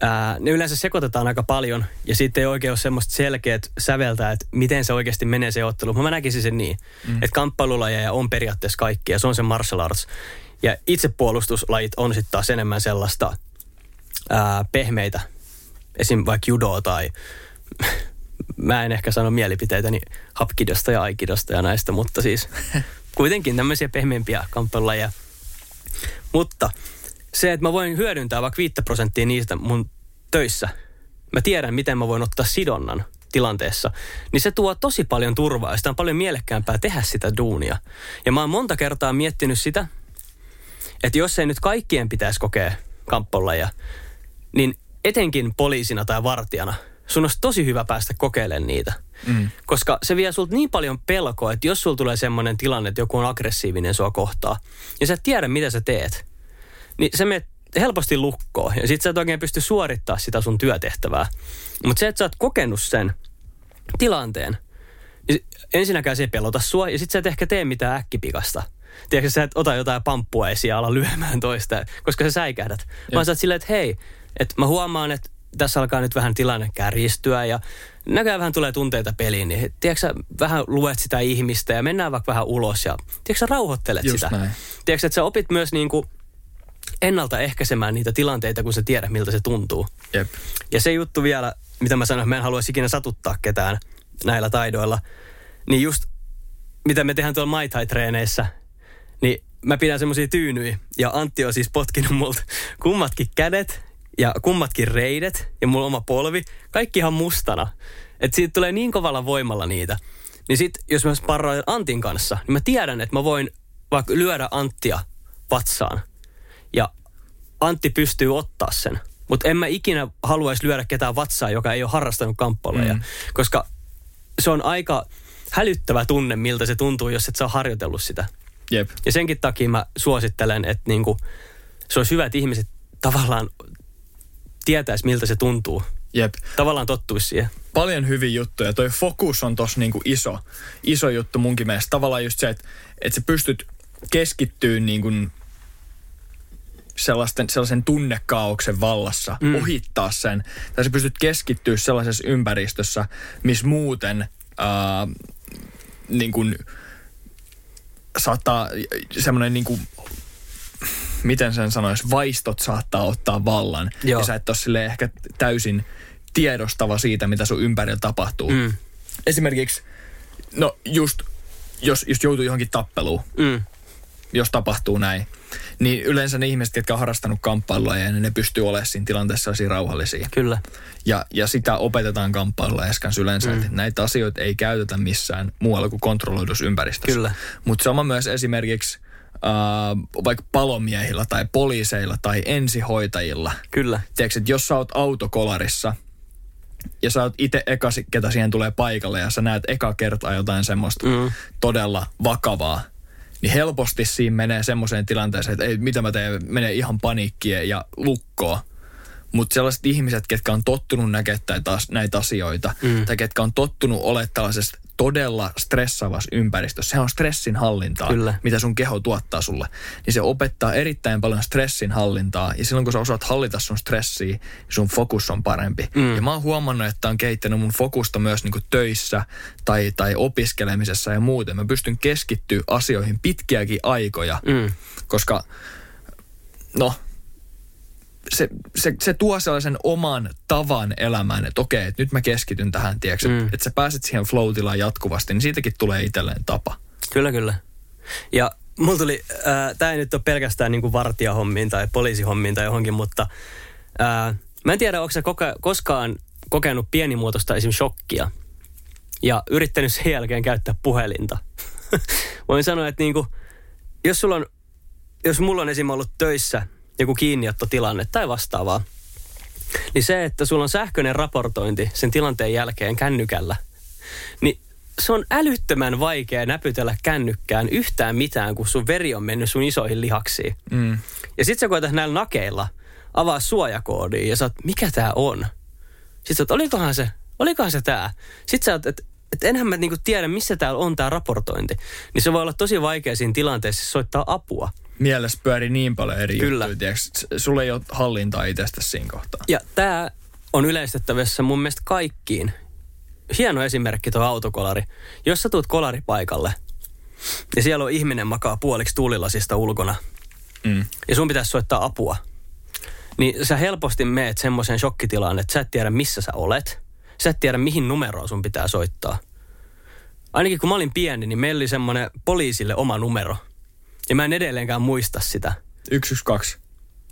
S2: ää, ne yleensä sekoitetaan aika paljon ja sitten ei oikein ole semmoista selkeät säveltä, että miten se oikeasti menee se ottelu. Mä näkisin sen niin, mm. että kamppailulajeja on periaatteessa kaikki ja se on se martial arts. Ja itsepuolustuslajit on sitten taas enemmän sellaista ää, pehmeitä, esim. vaikka judoa tai mä en ehkä sano mielipiteitäni hapkidosta ja aikidosta ja näistä, mutta siis kuitenkin tämmöisiä pehmeämpiä kamppailulajeja. Mutta se, että mä voin hyödyntää vaikka 5 prosenttia niistä mun töissä, mä tiedän, miten mä voin ottaa sidonnan tilanteessa, niin se tuo tosi paljon turvaa ja sitä on paljon mielekkäämpää tehdä sitä duunia. Ja mä oon monta kertaa miettinyt sitä, että jos ei nyt kaikkien pitäisi kokea kamppailulajeja, niin etenkin poliisina tai vartijana, sun olisi tosi hyvä päästä kokeilemaan niitä. Mm. Koska se vie sulta niin paljon pelkoa, että jos sulla tulee semmoinen tilanne, että joku on aggressiivinen sua kohtaa, ja sä et tiedä, mitä sä teet, niin se menee helposti lukkoon. Ja sit sä et oikein pysty suorittamaan sitä sun työtehtävää. Mutta se, että sä oot kokenut sen tilanteen, niin ensinnäkään se ei pelota sua, ja sit sä et ehkä tee mitään äkkipikasta. Tiedätkö, sä et ota jotain pamppua esiin ja ala lyömään toista, koska sä säikähdät. Vaan sä oot silleen, että hei, että mä huomaan, että tässä alkaa nyt vähän tilanne kärjistyä ja näköjään vähän tulee tunteita peliin, niin tiedätkö, vähän luet sitä ihmistä ja mennään vaikka vähän ulos ja tiedätkö, rauhoittelet
S6: Just
S2: sitä.
S6: näin.
S2: Tiedätkö, että sä opit myös niin kuin ennaltaehkäisemään niitä tilanteita, kun sä tiedät, miltä se tuntuu.
S6: jep.
S2: Ja se juttu vielä, mitä mä sanoin, mä en haluaisi ikinä satuttaa ketään näillä taidoilla, niin just mitä me tehdään tuolla Mai Tai-treeneissä, niin mä pidän semmoisia tyynyjä. Ja Antti on siis potkinut multa kummatkin kädet ja kummatkin reidet ja mulla oma polvi, kaikki ihan mustana. Että siitä tulee niin kovalla voimalla niitä. Niin sit, jos mä sparroin Antin kanssa, niin mä tiedän, että mä voin vaikka lyödä Anttia vatsaan. Ja Antti pystyy ottaa sen. Mutta en mä ikinä haluaisi lyödä ketään vatsaa, joka ei ole harrastanut kamppailuja. Mm. Koska se on aika hälyttävä tunne, miltä se tuntuu, jos et sä harjoitellut sitä.
S6: Jep.
S2: Ja senkin takia mä suosittelen, että niinku, se olisi hyvä, että ihmiset tavallaan tietäisi, miltä se tuntuu.
S6: Jep.
S2: Tavallaan tottuisi siihen.
S6: Paljon hyviä juttuja. Toi fokus on tossa niinku iso, iso juttu munkin mielestä. Tavallaan just se, että, että sä pystyt keskittyä niinku sellaisten, sellaisen tunnekaauksen vallassa, mm. ohittaa sen. Tai sä pystyt keskittyä sellaisessa ympäristössä, missä muuten ää, niin kuin, saattaa semmoinen niin kuin, miten sen sanoisi, vaistot saattaa ottaa vallan.
S2: Joo.
S6: Ja sä et ole ehkä täysin tiedostava siitä, mitä sun ympärillä tapahtuu.
S2: Mm.
S6: Esimerkiksi, no just jos, jos joutuu johonkin tappeluun,
S2: Mm.
S6: jos tapahtuu näin, niin yleensä ne ihmiset, jotka on harrastanut kamppailua, ja ne pystyy olemaan siinä tilanteessa rauhallisia.
S2: Kyllä.
S6: Ja, ja sitä opetetaan kamppailulla kanssa yleensä, mm. että näitä asioita ei käytetä missään muualla kuin kontrolloidussa ympäristössä.
S2: Kyllä.
S6: Mutta sama myös esimerkiksi äh, vaikka palomiehillä tai poliiseilla tai ensihoitajilla.
S2: Kyllä.
S6: Tiedätkö, että jos sä oot autokolarissa ja sä oot itse eka, ketä siihen tulee paikalle ja sä näet eka kertaa jotain semmoista mm. todella vakavaa, niin helposti siinä menee semmoiseen tilanteeseen, että ei, mitä mä teen, menee ihan paniikkiin ja lukkoon. Mutta sellaiset ihmiset, ketkä on tottunut näkemään näitä asioita, mm. tai ketkä on tottunut olemaan tällaisessa todella stressaavassa ympäristössä, se on stressin hallintaa,
S2: Kyllä.
S6: mitä sun keho tuottaa sulle. Niin se opettaa erittäin paljon stressin hallintaa, ja silloin kun sä osaat hallita sun stressiä, niin sun fokus on parempi. Mm. Ja mä oon huomannut, että on kehittänyt mun fokusta myös niinku töissä tai, tai opiskelemisessa ja muuten. Mä pystyn keskittyä asioihin pitkiäkin aikoja,
S2: Mm.
S6: koska no, se, se, se tuo sellaisen oman tavan elämään, että okei, että nyt mä keskityn tähän, tiedätkö, mm. että, että sä pääset siihen flow jatkuvasti, niin siitäkin tulee itselleen tapa.
S2: Kyllä, kyllä. Ja mulla tuli, äh, tämä ei nyt ole pelkästään niinku vartijahommiin tai poliisihommiin tai johonkin, mutta äh, mä en tiedä, onko sä koke, koskaan kokenut pienimuotoista esim. shokkia ja yrittänyt sen jälkeen käyttää puhelinta. Voin sanoa, että niinku, jos, sulla on, jos mulla on esim. ollut töissä joku kiinniottotilanne tai vastaavaa, niin se, että sulla on sähköinen raportointi sen tilanteen jälkeen kännykällä, niin se on älyttömän vaikea näpytellä kännykkään yhtään mitään, kun sun veri on mennyt sun isoihin lihaksiin.
S6: Mm.
S2: Ja sit sä koetat näillä nakeilla avaa suojakoodia ja sä oot, mikä tää on? Sitten sä oot, olikohan se, olikohan se tää? Sitten sä oot, että et enhän mä niinku tiedä, missä täällä on tää raportointi. Niin se voi olla tosi vaikea siinä tilanteessa soittaa apua.
S6: Mielessä pyörii niin paljon eri
S2: Kyllä.
S6: juttuja, tiedätkö, sulla ei ole hallintaa itsestä siinä kohtaa.
S2: Ja tämä on yleistettävissä mun mielestä kaikkiin. Hieno esimerkki tuo autokolari. Jos sä tuut kolaripaikalle ja siellä on ihminen makaa puoliksi tuulilasista ulkona
S6: Mm.
S2: ja sun pitäisi soittaa apua, niin sä helposti meet semmoiseen shokkitilaan, että sä et tiedä missä sä olet. Sä et tiedä mihin numeroon sun pitää soittaa. Ainakin kun mä olin pieni, niin meillä oli semmoinen poliisille oma numero. Ja mä en edelleenkään muista sitä.
S6: 112.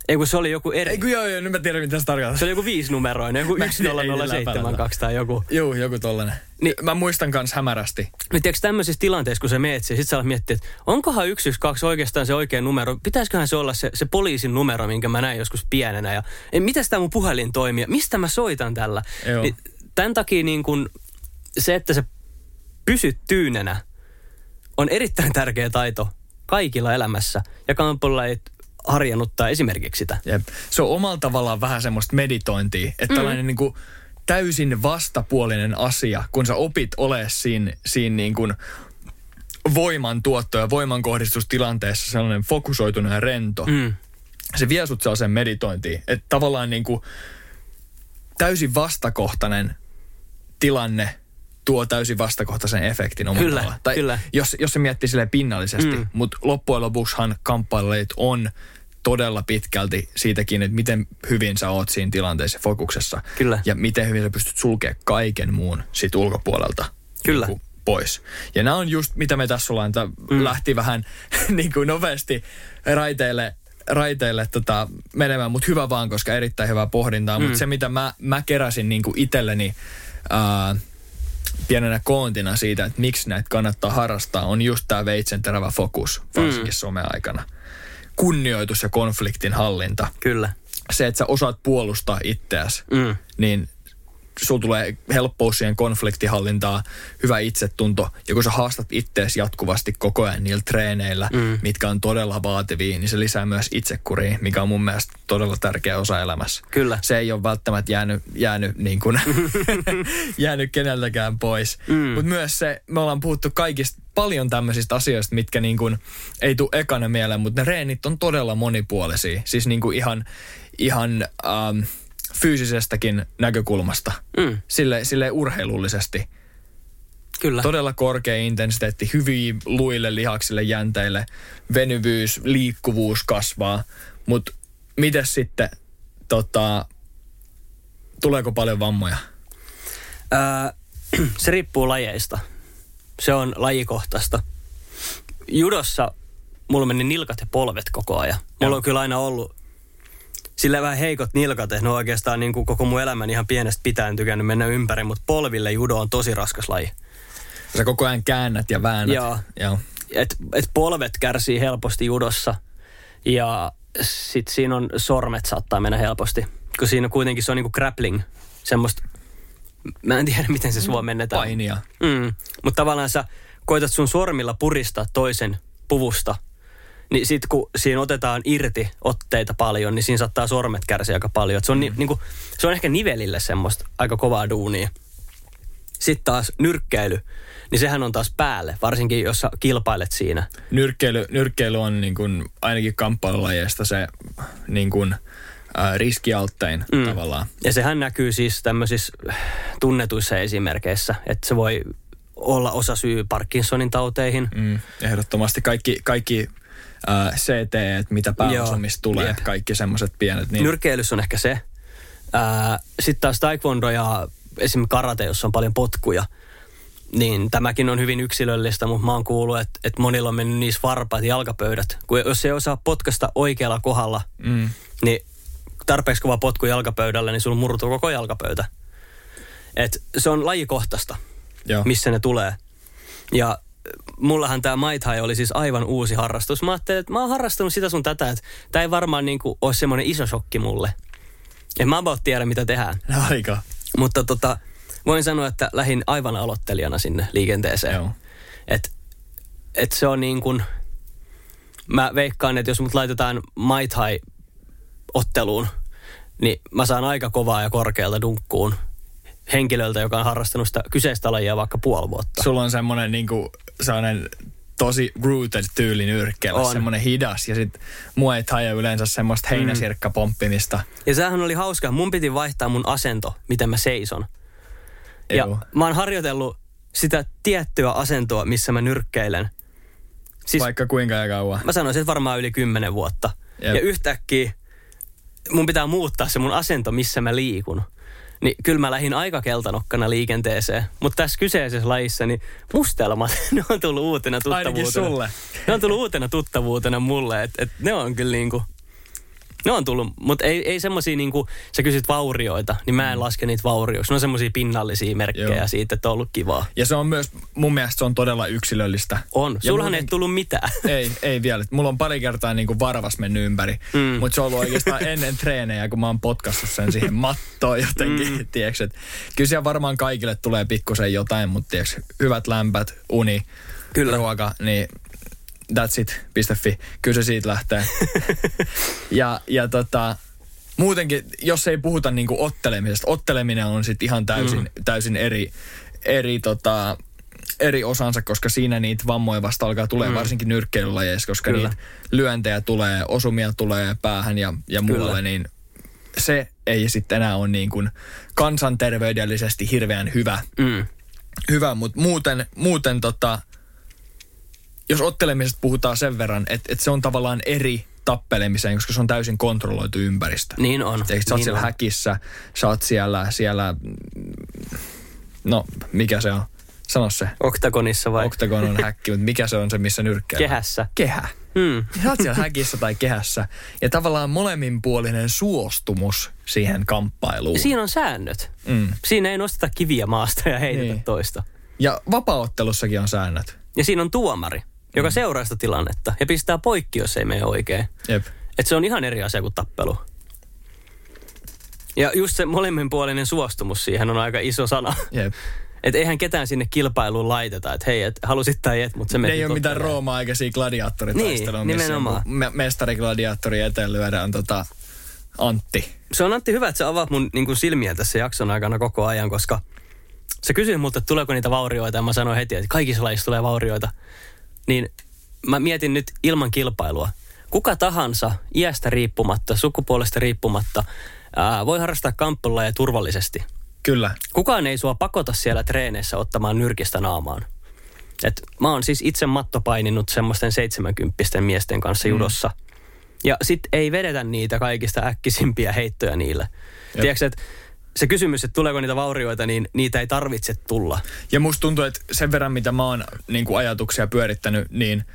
S2: Ei kun se oli joku eri.
S6: Ei kun joo, joo, nyt mä tiedän mitä se tarkoittaa.
S2: Se oli joku viisinumeroinen, joku
S6: Mä en- ei niillä
S2: 10072 tai joku.
S6: Joo, joku tollanen.
S2: Niin-
S6: Niin. Mä muistan kans hämärästi.
S2: Nyt tiedätkö tämmöisissä tilanteissa, kun sä meet siihen, sit sä alat miettiä, että onkohan 112 oikeastaan se oikea numero? Pitäisiköhän se olla se, se poliisin numero, minkä mä näin joskus pienenä? Ja miten tämä mun puhelin toimii? Mistä mä soitan tällä?
S6: Joo.
S2: Niin, tämän takia niin kun, se, että sä pysyt tyynenä, on erittäin tärkeä taito kaikilla elämässä. Ja kampalla ei harjannuttaa esimerkiksi sitä.
S6: Jep. Se on omalla tavallaan vähän semmoista meditointia, että mm. tällainen niin kuin täysin vastapuolinen asia, kun sä opit ole siinä, siinä niin kuin voiman tuotto ja voiman kohdistustilanteessa sellainen fokusoitunut ja rento.
S2: Mm.
S6: Se vie sut sellaiseen meditointiin, että tavallaan niin kuin täysin vastakohtainen tilanne tuo täysin vastakohtaisen efektin omalla
S2: Kyllä,
S6: tavallaan. Tai
S2: kyllä.
S6: Jos, jos se miettii sille pinnallisesti,
S2: Mm.
S6: mutta loppujen lopuksihan kamppailijat on todella pitkälti siitäkin, että miten hyvin sä oot siinä tilanteessa fokuksessa.
S2: Kyllä.
S6: Ja miten hyvin sä pystyt sulkemaan kaiken muun sit ulkopuolelta
S2: Kyllä.
S6: niin pois. Ja nämä on just, mitä me tässä ollaan, että mm. lähti vähän niin kuin nopeasti raiteille raiteille tota, menemään, mutta hyvä vaan, koska erittäin hyvää pohdintaa. Mm. Mutta se, mitä mä, mä keräsin niin kuin itselleni ää, pienenä koontina siitä, että miksi näitä kannattaa harrastaa, on just tämä veitsen terävä fokus, varsinkin mm. someaikana. Kunnioitus ja konfliktin hallinta.
S2: Kyllä.
S6: Se, että sä osaat puolustaa itseäsi,
S2: Mm.
S6: niin sulla tulee helppous siihen konfliktihallintaan, hyvä itsetunto. Ja kun sä haastat ittees jatkuvasti koko ajan niillä treeneillä, mm. mitkä on todella vaativia, niin se lisää myös itsekuria, mikä on mun mielestä todella tärkeä osa elämässä.
S2: Kyllä.
S6: Se ei ole välttämättä jäänyt, jäänyt, niin kuin, jäänyt keneltäkään pois. Mm. Mutta myös se, me ollaan puhuttu kaikista paljon tämmöisistä asioista, mitkä niin kuin ei tule ekana mieleen, mutta ne reenit on todella monipuolisia. Siis niin kuin ihan, ihan ähm, fyysisestäkin näkökulmasta.
S2: Mm.
S6: Sille, sille urheilullisesti.
S2: Kyllä.
S6: Todella korkea intensiteetti, hyviä luille, lihaksille, jänteille, venyvyys, liikkuvuus kasvaa. Mutta miten sitten, tota, tuleeko paljon vammoja?
S2: Ää, se riippuu lajeista. Se on lajikohtaista. judossa mulla meni nilkat ja polvet koko ajan. Mulla
S6: Joo.
S2: on kyllä aina ollut sillä vähän heikot nilkat, että ne on oikeastaan niin kuin koko mun elämän ihan pienestä pitäen tykännyt mennä ympäri, mutta polville judo on tosi raskas laji.
S6: Sä koko ajan käännät ja väännät.
S2: Joo.
S6: Joo.
S2: Et, et polvet kärsii helposti judossa ja sit siinä on sormet saattaa mennä helposti, kun siinä kuitenkin se on niinku grappling, semmoista, mä en tiedä miten se suomennetaan.
S6: Painia.
S2: Mm. Mutta tavallaan sä koitat sun sormilla puristaa toisen puvusta, niin sit kun siinä otetaan irti otteita paljon, niin siinä saattaa sormet kärsiä aika paljon. Et se, on ni, niinku, se on ehkä nivelille semmoista aika kovaa duunia. Sitten taas nyrkkeily, niin sehän on taas päälle, varsinkin jos sä kilpailet siinä.
S6: Nyrkkeily, nyrkkeily on niin kuin, ainakin kamppailulajeista se niin kuin, äh, riskialttein mm. tavallaan.
S2: Ja sehän näkyy siis tämmöisissä tunnetuissa esimerkkeissä, että se voi olla osa syy Parkinsonin tauteihin.
S6: Mm, ehdottomasti kaikki, kaikki äh, CT, että mitä pääosumista tulee,
S2: jep.
S6: kaikki semmoiset pienet.
S2: Niin. Nyrkkeilyssä on ehkä se. Sitten taas taekwondo ja esimerkiksi karate, jossa on paljon potkuja, niin tämäkin on hyvin yksilöllistä, mutta mä oon kuullut, että, että monilla on mennyt niissä varpaat ja jalkapöydät. Kun jos ei osaa potkasta oikealla kohdalla,
S6: mm,
S2: niin tarpeeksi kova potku jalkapöydällä, niin sulla murtuu koko jalkapöytä. Et se on lajikohtaista,
S6: joo.
S2: missä ne tulee. Ja äh, mullahan tämä Muay Thai oli siis aivan uusi harrastus. Mä ajattelin, että mä oon harrastanut sitä sun tätä, että tämä ei varmaan niinku ole semmoinen iso shokki mulle. En mä about tiedä, mitä tehdään.
S6: Aika.
S2: Mutta tota, voin sanoa, että lähdin aivan aloittelijana sinne liikenteeseen.
S6: Joo.
S2: Et, et se on niin kuin, mä veikkaan, että jos mut laitetaan Muay Thai otteluun, niin mä saan aika kovaa ja korkealta dunkkuun henkilöltä, joka on harrastanut sitä kyseistä lajia vaikka puoli vuotta.
S6: Sulla on semmoinen niin kuin, sellainen tosi rooted tyyli nyrkkeellä,
S2: On.
S6: semmoinen hidas ja sitten Muay Thai on yleensä semmoista heinäsirkkapomppimista.
S2: Ja sehän oli hauska. Mun piti vaihtaa mun asento, miten mä seison. Ja
S6: Joo.
S2: mä oon harjoitellut sitä tiettyä asentoa, missä mä nyrkkeilen. Siis
S6: Vaikka kuinka ja kauan.
S2: mä sanoisin, että varmaan yli kymmenen vuotta.
S6: Jep.
S2: Ja yhtäkkiä mun pitää muuttaa se mun asento, missä mä liikun. Niin kyllä mä lähdin aika keltanokkana liikenteeseen. Mutta tässä kyseisessä lajissa, niin mustelmat, ne on tullut uutena tuttavuutena.
S6: Ainakin sulle.
S2: Ne on tullut uutena tuttavuutena mulle, että et ne on kyllä niinku, ne on tullut, mutta ei, ei semmosia niinku, sä kysyt vaurioita, niin mä en laske niitä vaurioiksi. Ne on semmosia pinnallisia merkkejä
S6: Mm. Joo.
S2: siitä, että on ollut kivaa.
S6: Ja se on myös, mun mielestä se on todella yksilöllistä.
S2: On.
S6: Ja
S2: Sulhan ei tullut mitään.
S6: Ei, ei vielä. Mulla on pari kertaa niin kuin varvas mennyt ympäri,
S2: Mm.
S6: mm. mutta se on ollut oikeastaan ennen treenejä, kun mä oon potkassut sen siihen mattoon jotenkin, mm. tiedätkö, et Kyllä siellä varmaan kaikille tulee pikkusen jotain, mutta tiedätkö, hyvät lämpät, uni,
S2: Kyllä.
S6: ruoka, niin that's it.fi. Kyllä se siitä lähtee. ja, ja tota, muutenkin, jos ei puhuta niinku ottelemisesta, otteleminen on sitten ihan täysin, mm. täysin eri, eri, tota, eri osansa, koska siinä niitä vammoja vasta alkaa tulee, mm. varsinkin nyrkkeilylajeissa, koska
S2: Kyllä.
S6: niitä lyöntejä tulee, osumia tulee päähän ja, ja muualle,
S2: Kyllä.
S6: niin se ei sitten enää ole niin kuin kansanterveydellisesti hirveän hyvä,
S2: Mm.
S6: hyvä mutta muuten, muuten tota, jos ottelemisesta puhutaan sen verran, että, että se on tavallaan eri tappelemiseen, koska se on täysin kontrolloitu ympäristö.
S2: Niin on.
S6: Tiedätkö, sä oot
S2: niin
S6: siellä
S2: on.
S6: häkissä, sä oot siellä, siellä, mm, no mikä se on? Sano se.
S2: Oktagonissa vai?
S6: Octagon on häkki, mutta mikä se on se, missä nyrkkeellä?
S2: Kehässä.
S6: Kehä.
S2: Hmm.
S6: Sä oot siellä häkissä tai kehässä. Ja tavallaan molemminpuolinen suostumus siihen kamppailuun.
S2: Siinä on säännöt.
S6: Mm.
S2: Siinä ei nosteta kiviä maasta ja heitetä
S6: Niin.
S2: toista.
S6: Ja vapaaottelussakin on säännöt.
S2: Ja siinä on tuomari, joka seuraa sitä tilannetta ja pistää poikki, jos ei mene oikein.
S6: Jep.
S2: Et se on ihan eri asia kuin tappelu. Ja just se molemminpuolinen suostumus siihen on aika iso sana.
S6: Jep.
S2: Että eihän ketään sinne kilpailuun laiteta, että hei, et halusit tai et, mutta se meni
S6: ei ole mitään. Rooma-aikaisia gladiaattoritaistelua,
S2: Niin,
S6: missä me- mestarigladiaattori eteen lyödään tota Antti.
S2: Se on Antti hyvä, että sä avaat mun niin kuin silmiä tässä jakson aikana koko ajan, koska sä kysyit multa, että tuleeko niitä vaurioita, ja mä sanoin heti, että kaikissa lajissa tulee vaurioita. Niin mä mietin nyt ilman kilpailua. Kuka tahansa, iästä riippumatta, sukupuolesta riippumatta, ää, voi harrastaa kamppailua turvallisesti.
S6: Kyllä.
S2: Kukaan ei sua pakota siellä treeneissä ottamaan nyrkistä naamaan. Et mä oon siis itse mattopaininut semmoisten 70 miesten kanssa judossa. Ja sit ei vedetä niitä kaikista äkkisimpiä heittoja niille. Tiedätkö, että se kysymys, että tuleeko niitä vaurioita, niin niitä ei tarvitse tulla.
S6: Ja musta tuntuu, että sen verran mitä mä oon niin kuin ajatuksia pyörittänyt, niin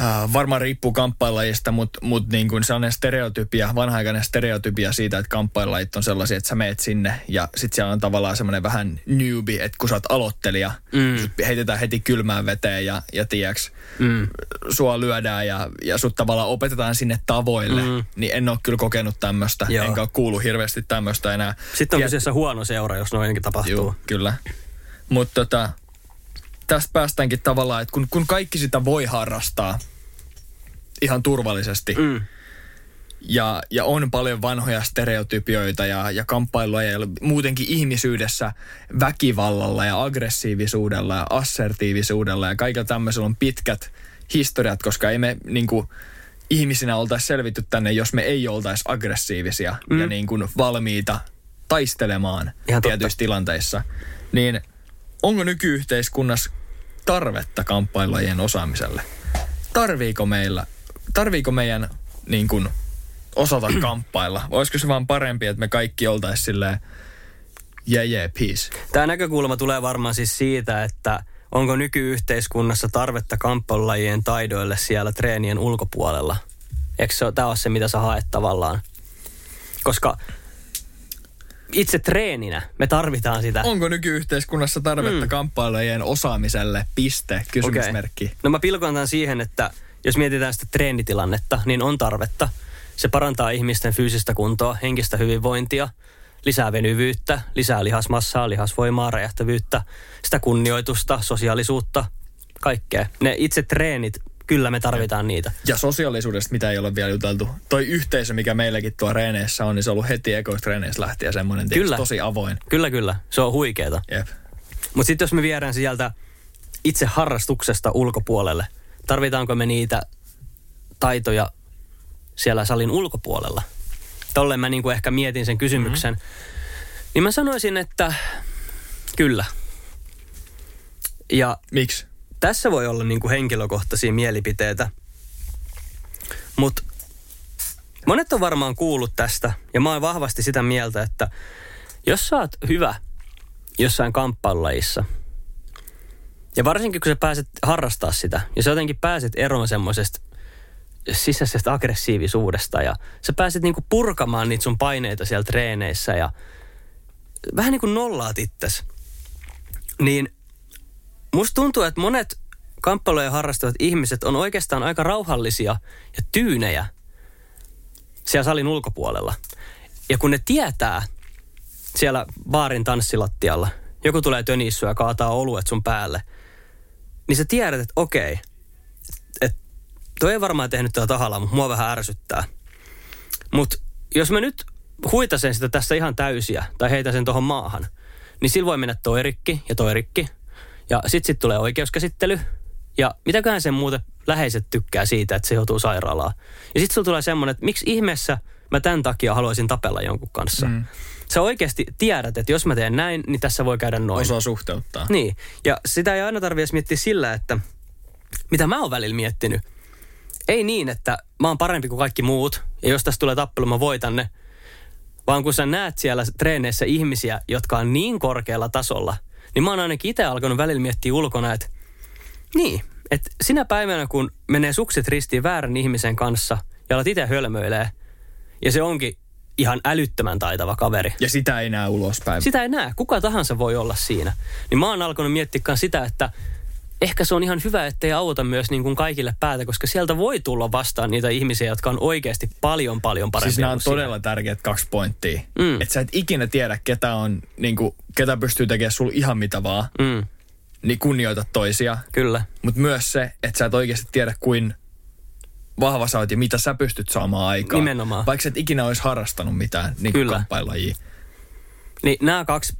S6: äh, varmaan riippuu kamppailajista, mutta mut niin kuin sellainen stereotypia, vanha-aikainen stereotypia siitä, että kamppailajit on sellaisia, että sä meet sinne ja sit siellä on tavallaan semmoinen vähän newbie, että kun sä oot aloittelija, mm. sut heitetään heti kylmään veteen ja, ja tiiäks, mm. sua lyödään ja, ja sut tavallaan opetetaan sinne tavoille, mm. niin en ole kyllä kokenut tämmöistä, enkä ole kuullut hirveästi tämmöistä enää.
S2: Sitten on
S6: Tiet-
S2: kyseessä huono seura, jos noinkin tapahtuu.
S6: Joo, kyllä. Mutta tota, tästä päästäänkin tavallaan, että kun, kun kaikki sitä voi harrastaa ihan turvallisesti
S2: Mm.
S6: ja, ja on paljon vanhoja stereotypioita ja, ja kamppailua ja muutenkin ihmisyydessä väkivallalla ja aggressiivisuudella ja assertiivisuudella ja kaikilla tämmöisellä on pitkät historiat, koska ei me niin kuin, ihmisinä oltaisi selvitty tänne, jos me ei oltaisi aggressiivisia mm. ja niin kuin valmiita taistelemaan
S2: Ihan totta.
S6: tietyissä tilanteissa. Niin onko nykyyhteiskunnassa tarvetta kamppailajien osaamiselle? Tarviiko meillä, tarviiko meidän niin kuin, osata kamppailla? Olisiko se vaan parempi, että me kaikki oltaisiin silleen, yeah, yeah, peace.
S2: Tämä näkökulma tulee varmaan siis siitä, että onko nykyyhteiskunnassa tarvetta kamppailulajien taidoille siellä treenien ulkopuolella. Eikö se, tämä ole se, mitä sä haet tavallaan? Koska itse treeninä me tarvitaan sitä.
S6: Onko nykyyhteiskunnassa tarvetta mm. kamppailajien osaamiselle? Piste, kysymysmerkki.
S2: Okei. No mä pilkon tämän siihen, että jos mietitään sitä treenitilannetta, niin on tarvetta. Se parantaa ihmisten fyysistä kuntoa, henkistä hyvinvointia, lisää venyvyyttä, lisää lihasmassaa, lihasvoimaa, räjähtävyyttä, sitä kunnioitusta, sosiaalisuutta, kaikkea. Ne itse treenit, kyllä me tarvitaan niitä.
S6: Ja sosiaalisuudesta, mitä ei ole vielä juteltu. Toi yhteisö, mikä meilläkin tuo reeneissä on, niin se on ollut heti ekoista reeneissä lähtien semmoinen
S2: Kyllä.
S6: tosi avoin.
S2: Kyllä, kyllä. Se on huikeeta.
S6: Jep.
S2: Mutta sitten jos me viedään sieltä itse harrastuksesta ulkopuolelle, tarvitaanko me niitä taitoja siellä salin ulkopuolella? Tolleen mä niinku ehkä mietin sen kysymyksen. Mm-hmm. Niin mä sanoisin, että kyllä. Ja
S6: Miksi?
S2: Tässä voi olla niinku henkilökohtaisia mielipiteitä. Mutta monet on varmaan kuullut tästä, ja mä oon vahvasti sitä mieltä, että jos sä oot hyvä jossain kamppailulajissa, ja varsinkin kun sä pääset harrastaa sitä, ja sä jotenkin pääset eroon semmoisesta sisäisestä aggressiivisuudesta, ja sä pääset niinku purkamaan niitä sun paineita siellä treeneissä, ja vähän niin kuin nollaat itses, niin musta tuntuu, että monet kamppailuja harrastavat ihmiset on oikeastaan aika rauhallisia ja tyynejä siellä salin ulkopuolella. Ja kun ne tietää siellä baarin tanssilattialla, joku tulee tönissyä ja kaataa oluet sun päälle, niin sä tiedät, että okei, että toi ei varmaan tehnyt tätä tahalla, mutta mua vähän ärsyttää. Mutta jos mä nyt huitasen sitä tässä ihan täysiä tai heitä sen tuohon maahan, niin sillä voi mennä toi rikki ja toi rikki. Ja sit sit tulee oikeuskäsittely. Ja mitäköhän sen muuten läheiset tykkää siitä, että se joutuu sairaalaan. Ja sit sulla tulee semmoinen, että miksi ihmeessä mä tämän takia haluaisin tapella jonkun kanssa. Mm. Sä oikeasti tiedät, että jos mä teen näin, niin tässä voi käydä noin.
S6: Osaa suhteuttaa.
S2: Niin, ja sitä ei aina tarvitse miettiä sillä, että mitä mä oon välillä miettinyt. Ei niin, että mä oon parempi kuin kaikki muut, ja jos tästä tulee tappelu, mä voitan ne. Vaan kun sä näet siellä treeneissä ihmisiä, jotka on niin korkealla tasolla, niin mä oon ainakin itse alkanut välillä miettiä ulkona, että niin, että sinä päivänä, kun menee sukset ristiin väärän ihmisen kanssa ja alat itse hölmöilee, ja se onkin ihan älyttömän taitava kaveri.
S6: Ja sitä ei näe ulospäin.
S2: Sitä ei näe. Kuka tahansa voi olla siinä. Niin mä oon alkanut miettiä sitä, että ehkä se on ihan hyvä, ettei auta myös niin kuin kaikille päätä, koska sieltä voi tulla vastaan niitä ihmisiä, jotka on oikeasti paljon, paljon parempia
S6: Siis nämä on
S2: sinä.
S6: todella tärkeät kaksi pointtia.
S2: Mm.
S6: Mm. Että sä et ikinä tiedä, ketä on, niin kuin, ketä pystyy tekemään sulla ihan mitä vaan.
S2: Mm,
S6: Niin kunnioita toisia.
S2: kyllä.
S6: Mutta myös se, että sä et oikeasti tiedä, kuin vahva sä oot ja mitä sä pystyt saamaan aikaan.
S2: Nimenomaan.
S6: Vaikka sä et ikinä olisi harrastanut mitään niin
S2: Kyllä.
S6: kamppailajia.
S2: Niin nämä kaksi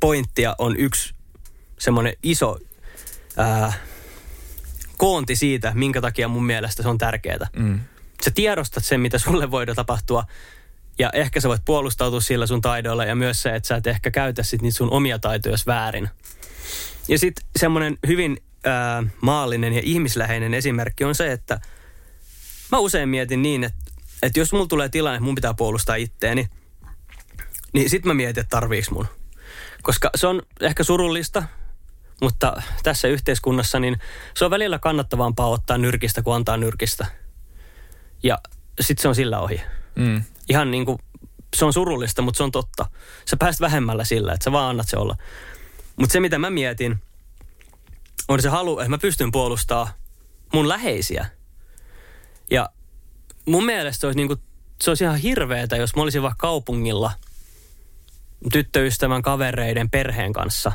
S2: pointtia on yksi semmoinen iso ää, koonti siitä, minkä takia mun mielestä se on tärkeää.
S6: Mm.
S2: Sä tiedostat sen, mitä sulle voi tapahtua, ja ehkä sä voit puolustautua sillä sun taidoilla, ja myös se, että sä et ehkä käytä sit niitä sun omia taitoja väärin. Ja sitten semmoinen hyvin ää, maallinen ja ihmisläheinen esimerkki on se, että mä usein mietin niin, että, että jos mulla tulee tilanne, että mun pitää puolustaa itteeni, niin sit mä mietin, että tarviiks mun. Koska se on ehkä surullista, mutta tässä yhteiskunnassa niin se on välillä kannattavampaa ottaa nyrkistä kuin antaa nyrkistä. Ja sitten se on sillä ohi.
S6: Mm.
S2: Ihan niin kuin, se on surullista, mutta se on totta. Sä pääst vähemmällä sillä, että sä vaan annat se olla. Mutta se, mitä mä mietin, on se halu, että mä pystyn puolustamaan mun läheisiä. Ja mun mielestä se olisi, niinku, se olisi ihan hirveetä, jos mä olisin vaikka kaupungilla tyttöystävän, kavereiden, perheen kanssa.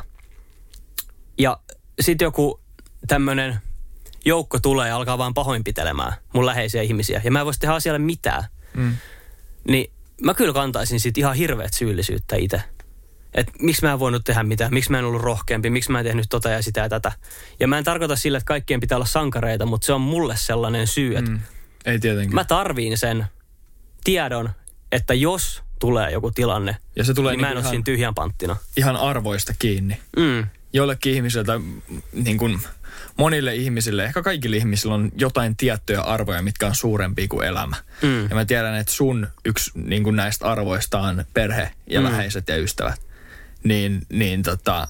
S2: Ja sitten joku tämmöinen joukko tulee ja alkaa vaan pahoinpitelemään mun läheisiä ihmisiä. Ja mä en voisi tehdä asialle mitään.
S6: Mm.
S2: Niin mä kyllä kantaisin siitä ihan hirveät syyllisyyttä itse. Että miksi mä en voinut tehdä mitään, miksi mä en ollut rohkeampi, miksi mä en tehnyt tota ja sitä ja tätä. Ja mä en tarkoita sille, että kaikkien pitää olla sankareita, mutta se on mulle sellainen syy, että
S6: Mm. Ei tietenkin.
S2: mä tarviin sen tiedon, että jos tulee joku tilanne,
S6: ja se tulee
S2: niin mä en
S6: niinku
S2: ole
S6: ihan,
S2: siinä tyhjän panttina.
S6: ihan arvoista kiinni.
S2: Mm.
S6: Joillekin ihmisille tai niin kuin monille ihmisille, ehkä kaikille ihmisille on jotain tiettyjä arvoja, mitkä on suurempia kuin elämä.
S2: Mm.
S6: Ja mä tiedän, että sun yksi niin kuin näistä arvoista on perhe ja
S2: mm.
S6: läheiset ja ystävät. Niin, niin tota,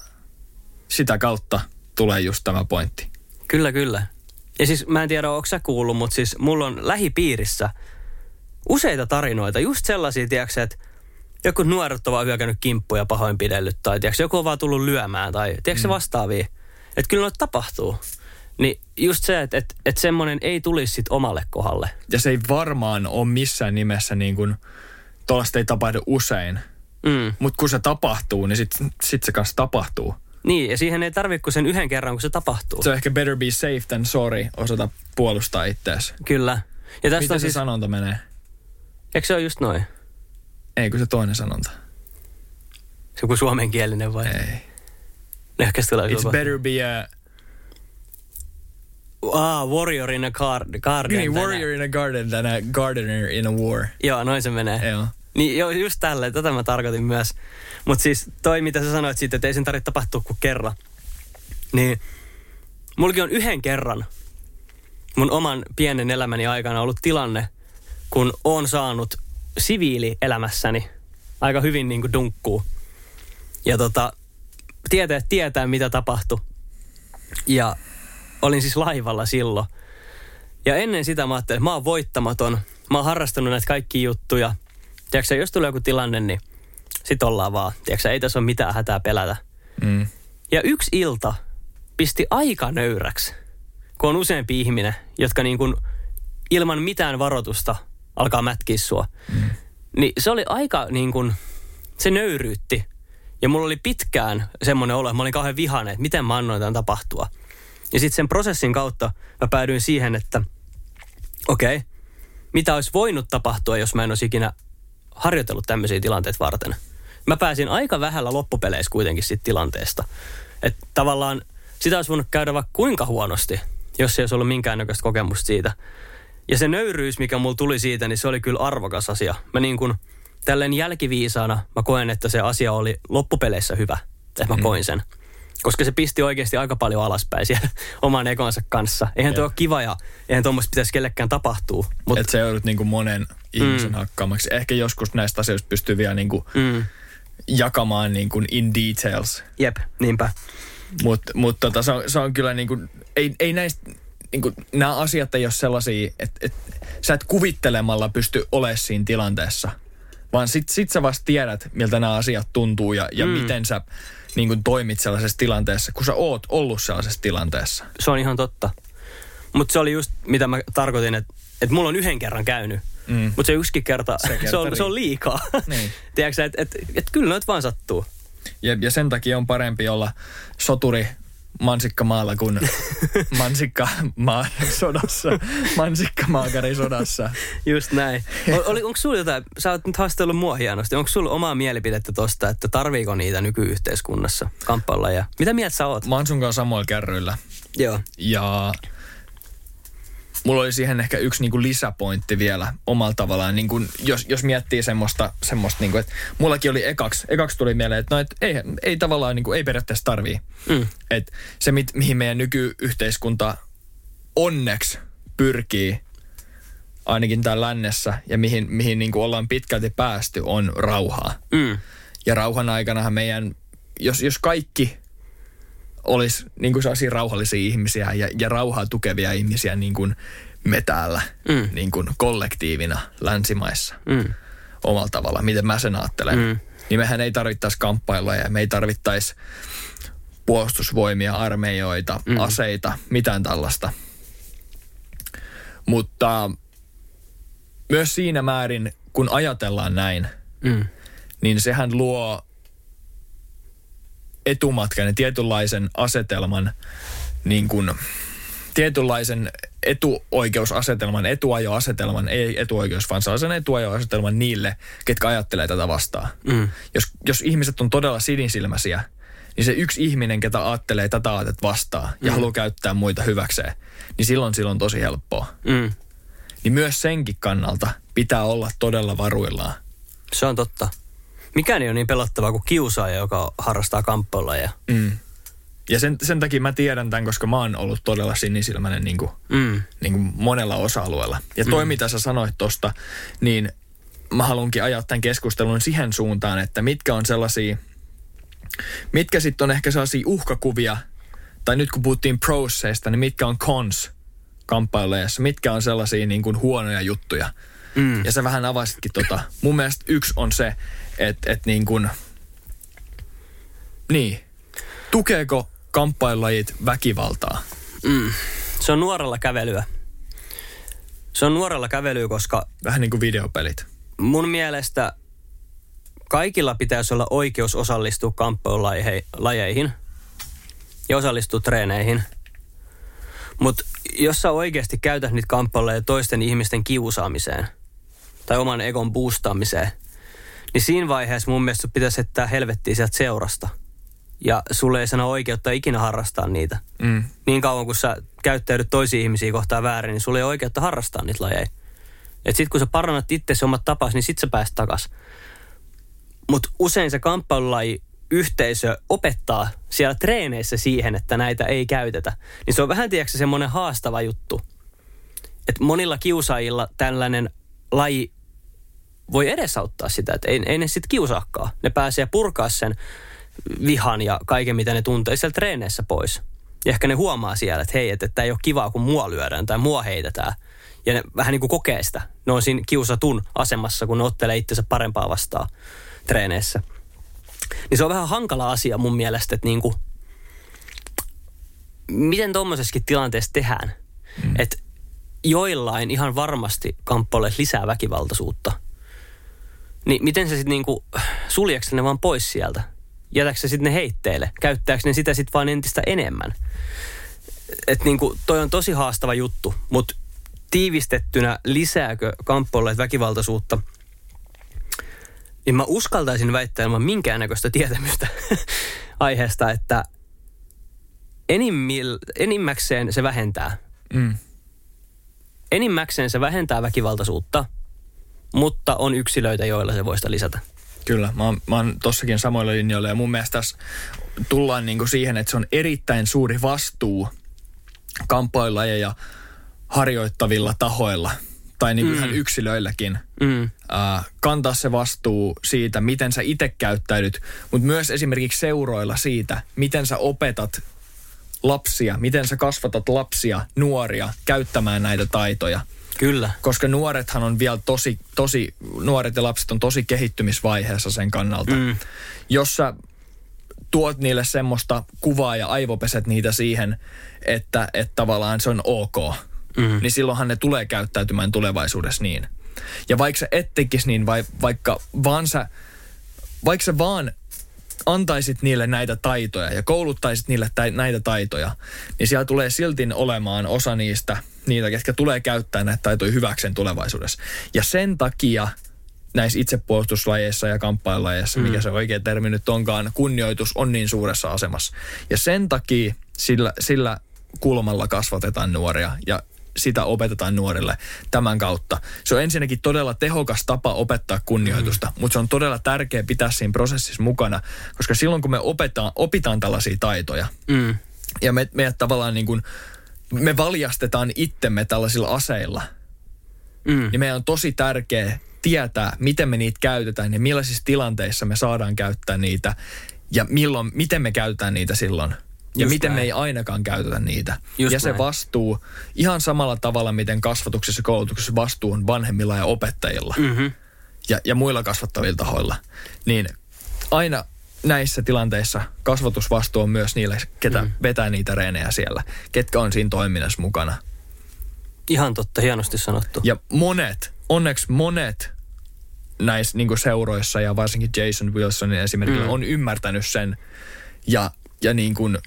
S6: sitä kautta tulee just tämä pointti.
S2: Kyllä, kyllä. Ja siis mä en tiedä, onko sä kuullut, mutta siis mulla on lähipiirissä useita tarinoita, just sellaisia, tiedätkö, että joku nuoret on vaan hyökännyt kimppuja pahoinpidellyt, tai tiedätkö, joku on vaan tullut lyömään, tai tiedätkö se vastaavia. Että kyllä noita tapahtuu. Niin just se, että että että semmoinen ei tulisi sit omalle kohdalle.
S6: Ja se ei varmaan ole missään nimessä niin kuin, tuollaista ei tapahdu usein.
S2: Mm.
S6: Mutta kun se tapahtuu, niin sit, sit se kanssa tapahtuu.
S2: Niin, ja siihen ei tarvitse kuin sen yhden kerran, kun se tapahtuu.
S6: Se on ehkä better be safe than sorry, osata puolustaa itseäsi.
S2: Kyllä. Ja tästä
S6: Miten
S2: on
S6: se
S2: siis,
S6: sanonta menee?
S2: eikö se ole just noin?
S6: Ei, kun se toinen sanonta.
S2: Se on kuin suomenkielinen vai?
S6: Ei.
S2: Ehkä se
S6: It's
S2: koko-
S6: better be a
S2: Ah, warrior in a gar- garden.
S6: niin, warrior in a garden than a gardener in a war.
S2: Joo, noin se menee.
S6: Joo.
S2: Niin joo, just tälleen, tätä mä tarkoitin myös. Mutta siis toi, mitä sä sanoit siitä, että ei sen tarvitse tapahtua kuin kerran. Niin, mullakin on yhden kerran mun oman pienen elämäni aikana ollut tilanne, kun oon saanut siviilielämässäni aika hyvin niin kuin dunkkuu. Ja tota, tietää, tietää mitä tapahtui. Ja olin siis laivalla silloin. Ja ennen sitä mä ajattelin, että mä oon voittamaton. Mä oon harrastanut näitä kaikkia juttuja. Tiedätkö, jos tulee joku tilanne, niin sit ollaan vaan. Tiedätkö, ei tässä ole mitään hätää pelätä.
S6: Mm.
S2: Ja yksi ilta pisti aika nöyräksi, kun on useampi ihminen, jotka niin kuin ilman mitään varoitusta alkaa mätkiä sua. Mm. Niin se oli aika niin kuin, se nöyryytti. Ja mulla oli pitkään semmoinen olo, että mä olin kauhean vihainen, että miten mä annoin tämän tapahtua. Ja sitten sen prosessin kautta mä päädyin siihen, että okei, okay, mitä olisi voinut tapahtua, jos mä en olisi ikinä harjoitellut tämmöisiä tilanteita varten. Mä pääsin aika vähällä loppupeleissä kuitenkin siitä tilanteesta. Että tavallaan sitä olisi voinut käydä vaikka kuinka huonosti, jos ei olisi ollut minkäännäköistä kokemusta siitä. Ja se nöyryys, mikä mulla tuli siitä, niin se oli kyllä arvokas asia. Mä niin kuin, tälleen jälkiviisaana mä koen, että se asia oli loppupeleissä hyvä, että mä koin sen. Koska se pisti oikeasti aika paljon alaspäin siellä oman ekonsa kanssa. Eihän tuo ole kiva ja eihän tuommoista pitäisi kellekään tapahtua. Mutta
S6: Että se joudut niinku monen ihmisen mm. hakkaamaksi. Ehkä joskus näistä asioista pystyy vielä niinku
S2: mm,
S6: jakamaan niinku in details.
S2: jep, niinpä.
S6: Mutta mut tota, se, on, se on kyllä niinku, ei, ei näistä, niinku, nämä asiat ei ole sellaisia, että et, sä et kuvittelemalla pysty olemaan siinä tilanteessa. Vaan sit, sit sä vasta tiedät, miltä nämä asiat tuntuu ja, ja mm. miten sä niinku, toimit sellaisessa tilanteessa, kun sä oot ollut sellaisessa tilanteessa.
S2: Se on ihan totta. Mutta se oli just, mitä mä tarkoitin, että et mulla on yhden kerran käynyt.
S6: Mm.
S2: Mutta se yksikin kerta,
S6: Se
S2: se,
S6: kerta
S2: on, se on liikaa.
S6: Niin.
S2: Tiedätkö että et, et kyllä noit vaan sattuu.
S6: Ja, ja sen takia on parempi olla soturi mansikkamaalla kuin mansikkamaa sodassa, mansikkamaakari sodassa.
S2: Just näin. Oli, onko sulla jotain, sä oot nyt haastellut mua hienosti, onko sulla omaa mielipidettä tosta, että tarviiko niitä nykyyhteiskunnassa kamppailla ja mitä mieltä sä oot?
S6: Mä oon sun kanssa samoilla kärryillä.
S2: Joo.
S6: Ja mulla oli siihen ehkä yksi niinku lisäpointti vielä omalla tavallaan. Niinku, jos, jos miettii semmoista, semmoista niinku, että mullakin oli ekaksi, ekaksi tuli mieleen, että no, et ei, ei tavallaan, niinku, ei periaatteessa tarvii.
S2: Mm.
S6: Et se, mit, mihin meidän nykyyhteiskunta onneksi pyrkii, ainakin täällä lännessä, ja mihin, mihin niinku ollaan pitkälti päästy, on rauhaa.
S2: Mm.
S6: Ja rauhan aikanahan meidän, jos, jos kaikki olisi niin kuin sellaisia rauhallisia ihmisiä ja, ja rauhaa tukevia ihmisiä niin kuin me täällä mm. niin kuin kollektiivina länsimaissa
S2: Mm.
S6: omalla tavalla, miten mä sen ajattelen.
S2: Mm.
S6: Niin mehän ei tarvittaisi kamppailla ja me ei tarvittaisi puolustusvoimia, armeijoita, mm. aseita, mitään tällaista. Mutta myös siinä määrin, kun ajatellaan näin,
S2: Mm.
S6: niin sehän luo etumatkan ja tietynlaisen asetelman, niin kuin, tietynlaisen etuoikeusasetelman, etuajoasetelman, ei etuoikeus, vaan sellaisen etuajoasetelman niille, ketkä ajattelee tätä vastaan.
S2: Mm.
S6: Jos, jos ihmiset on todella sinisilmäisiä, niin se yksi ihminen, ketä ajattelee tätä aatetta vastaan ja mm. haluaa käyttää muita hyväkseen, niin silloin silloin on tosi helppoa.
S2: Mm.
S6: Niin myös senkin kannalta pitää olla todella varuillaan.
S2: Se on totta. Mikään ei ole niin pelottavaa kuin kiusaaja, joka harrastaa kamppailua. Ja...
S6: Mm. Ja sen, sen takia mä tiedän tämän, koska mä oon ollut todella sinisilmäinen niin kuin,
S2: Mm.
S6: niin kuin monella osa-alueella. Ja toi, mm. mitä sä sanoit tosta, niin mä haluankin ajaa tämän keskustelun siihen suuntaan, että mitkä on sellaisia, mitkä sitten on ehkä sellaisia uhkakuvia, tai nyt kun puhuttiin prosseista, niin mitkä on cons kamppailujeessa, mitkä on sellaisia niin kuin huonoja juttuja.
S2: Mm.
S6: Ja sä vähän avasitkin tota. Mun mielestä yksi on se, että et niin kuin, niin, tukeeko kamppailulajit väkivaltaa?
S2: Mm. Se on nuorella kävelyä. Se on nuorella kävelyä, koska
S6: Vähän niin kuin videopelit.
S2: mun mielestä kaikilla pitäisi olla oikeus osallistua kamppailulajeihin ja osallistua treeneihin. Mutta jos sä oikeasti käytät niitä kamppailuja toisten ihmisten kiusaamiseen tai oman egon boostaamiseen, niin siinä vaiheessa mun mielestä pitäisi jättää helvettiä sieltä seurasta. Ja sulle ei sano oikeutta ikinä harrastaa niitä.
S6: Mm.
S2: Niin kauan kun sä käyttäydyt toisia ihmisiä kohtaan väärin, niin sulla ei oikeutta harrastaa niitä lajeja. Et sit kun sä parannat itse omat tapas, niin sit sä pääst takas. Mutta usein se kamppailulaji yhteisö opettaa siellä treeneissä siihen, että näitä ei käytetä. Niin se on vähän, tiedätkö, semmoinen haastava juttu. Että monilla kiusaajilla tällainen laji voi edesauttaa sitä, että ei, ei ne sitten kiusaakaan. Ne pääsee purkaa sen vihan ja kaiken, mitä ne tuntee siellä treeneissä pois. Ja ehkä ne huomaa siellä, että hei, että tämä ei ole kivaa, kun mua lyödään tai mua heitetään. Ja ne vähän niin kuin kokee sitä. Ne on siinä kiusatun asemassa, kun ne ottelee itsensä parempaa vastaan treeneissä. Niin se on vähän hankala asia mun mielestä, että niin kuin, miten tuommoisessakin tilanteessa tehdään. Mm. Että joillain ihan varmasti kamppaille lisää väkivaltaisuutta. Niin miten se sitten niinku, suljeeko ne vaan pois sieltä? Jätäkö se sitten ne heitteille? Käyttääkö ne sitä sitten vaan entistä enemmän? Et niinku, toi on tosi haastava juttu, mutta tiivistettynä lisääkö kamppaille väkivaltaisuutta? Niin mä uskaltaisin väittää ilman minkäännäköistä tietämystä aiheesta, että enimmil, enimmäkseen se vähentää
S6: Mm.
S2: enimmäkseen se vähentää väkivaltaisuutta, mutta on yksilöitä, joilla se voi sitä lisätä.
S6: Kyllä, mä oon, mä oon tossakin samoilla linjoilla ja mun mielestä tässä tullaan niinku siihen, että se on erittäin suuri vastuu kamppailulajeja harjoittavilla tahoilla tai niinku
S2: Mm.
S6: ihan yksilöilläkin
S2: Mm.
S6: äh, kantaa se vastuu siitä, miten sä itse käyttäydyt, mutta myös esimerkiksi seuroilla siitä, miten sä opetat lapsia, miten sä kasvatat lapsia, nuoria käyttämään näitä taitoja.
S2: Kyllä.
S6: Koska nuorethan on vielä tosi, tosi, nuoret ja lapset on tosi kehittymisvaiheessa sen kannalta.
S2: Mm.
S6: Jos sä tuot niille semmoista kuvaa ja aivopeset niitä siihen, että, että tavallaan se on ok,
S2: Mm.
S6: niin silloinhan ne tulee käyttäytymään tulevaisuudessa niin. Ja vaikka sä et tekisi niin, vai, vaikka vaan sä, vaikka sä vaan antaisit niille näitä taitoja ja kouluttaisit niille tä- näitä taitoja, niin siellä tulee silti olemaan osa niistä, niitä, ketkä tulee käyttää näitä taitoja hyväkseen tulevaisuudessa. Ja sen takia näissä itsepuolustuslajeissa ja kamppailajeissa, mikä se oikea termi nyt onkaan, kunnioitus on niin suuressa asemassa. Ja sen takia sillä, sillä kulmalla kasvatetaan nuoria ja sitä opetetaan nuorille tämän kautta. Se on ensinnäkin todella tehokas tapa opettaa kunnioitusta, mm. mutta se on todella tärkeä pitää siinä prosessissa mukana, koska silloin kun me opetaan, opitaan tällaisia taitoja
S2: Mm.
S6: ja me, meidät tavallaan niin kuin, me valjastetaan itsemme tällaisilla aseilla,
S2: Mm.
S6: niin meidän on tosi tärkeä tietää, miten me niitä käytetään ja millaisissa tilanteissa me saadaan käyttää niitä ja milloin, miten me käytetään niitä silloin. Ja
S2: Just
S6: miten me
S2: näin.
S6: ei ainakaan käytetä niitä.
S2: Just
S6: ja se
S2: näin.
S6: vastuu, ihan samalla tavalla, miten kasvatuksessa ja koulutuksessa vastuu on vanhemmilla ja opettajilla
S2: Mm-hmm.
S6: ja, ja muilla kasvattavilla tahoilla, niin aina näissä tilanteissa kasvatusvastuu on myös niille, ketä mm. vetää niitä reenejä siellä, ketkä on siinä toiminnassa mukana.
S2: Ihan totta, hienosti sanottu.
S6: Ja monet, onneksi monet näissä niin seuroissa ja varsinkin Jason Wilsonin esimerkillä mm. on ymmärtänyt sen ja, ja niin kuin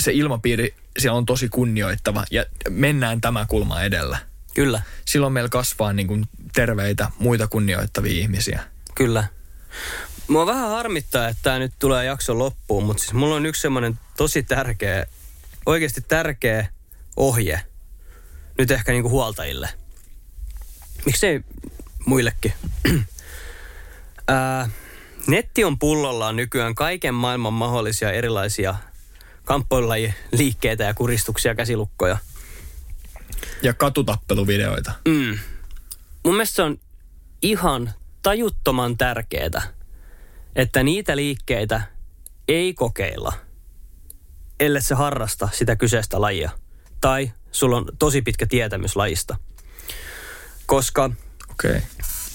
S6: se ilmapiiri siellä on tosi kunnioittava ja mennään tämä kulma edellä.
S2: Kyllä,
S6: Silloin meillä kasvaa niin kuin terveitä, muita kunnioittavia ihmisiä.
S2: kyllä. Mua vähän harmittaa, että tämä nyt tulee jakson loppuun, mutta siis mulla on yksi semmoinen tosi tärkeä, oikeasti tärkeä ohje. Nyt ehkä niinku huoltajille. Miksei muillekin? Ää, netti on pullollaan nykyään kaiken maailman mahdollisia erilaisia kamppoilajiliikkeitä ja kuristuksia, käsilukkoja.
S6: Ja katutappeluvideoita.
S2: Mm. Mun mielestä se on ihan tajuttoman tärkeää, että niitä liikkeitä ei kokeilla, ellei se harrasta sitä kyseistä lajia. Tai sulla on tosi pitkä tietämys lajista. Koska
S6: Okei. Okay.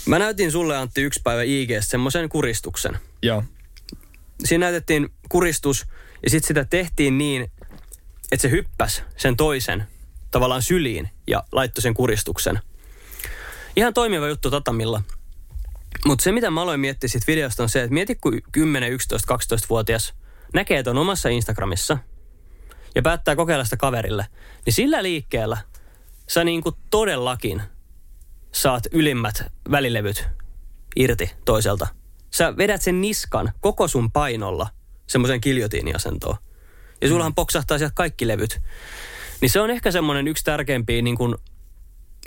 S2: mä näytin sulle Antti yksi päivä IG semmoisen kuristuksen.
S6: Joo.
S2: Siinä näytettiin kuristus ja sitten sitä tehtiin niin, että se hyppäs sen toisen tavallaan syliin ja laittoi sen kuristuksen. Ihan toimiva juttu tatamilla. Mutta se, mitä mä aloin miettiä siitä videosta on se, että mieti kun 10, 11, 12-vuotias näkee ton omassa Instagramissa ja päättää kokeilla sitä kaverille, niin sillä liikkeellä sä niinku todellakin saat ylimmät välilevyt irti toiselta. Sä vedät sen niskan koko sun painolla semmoisen kiljotiiniasentoon. Ja sullahan poksahtaa sieltä kaikki levyt. Niin se on ehkä semmoinen yksi tärkeimpiä, niin kuin,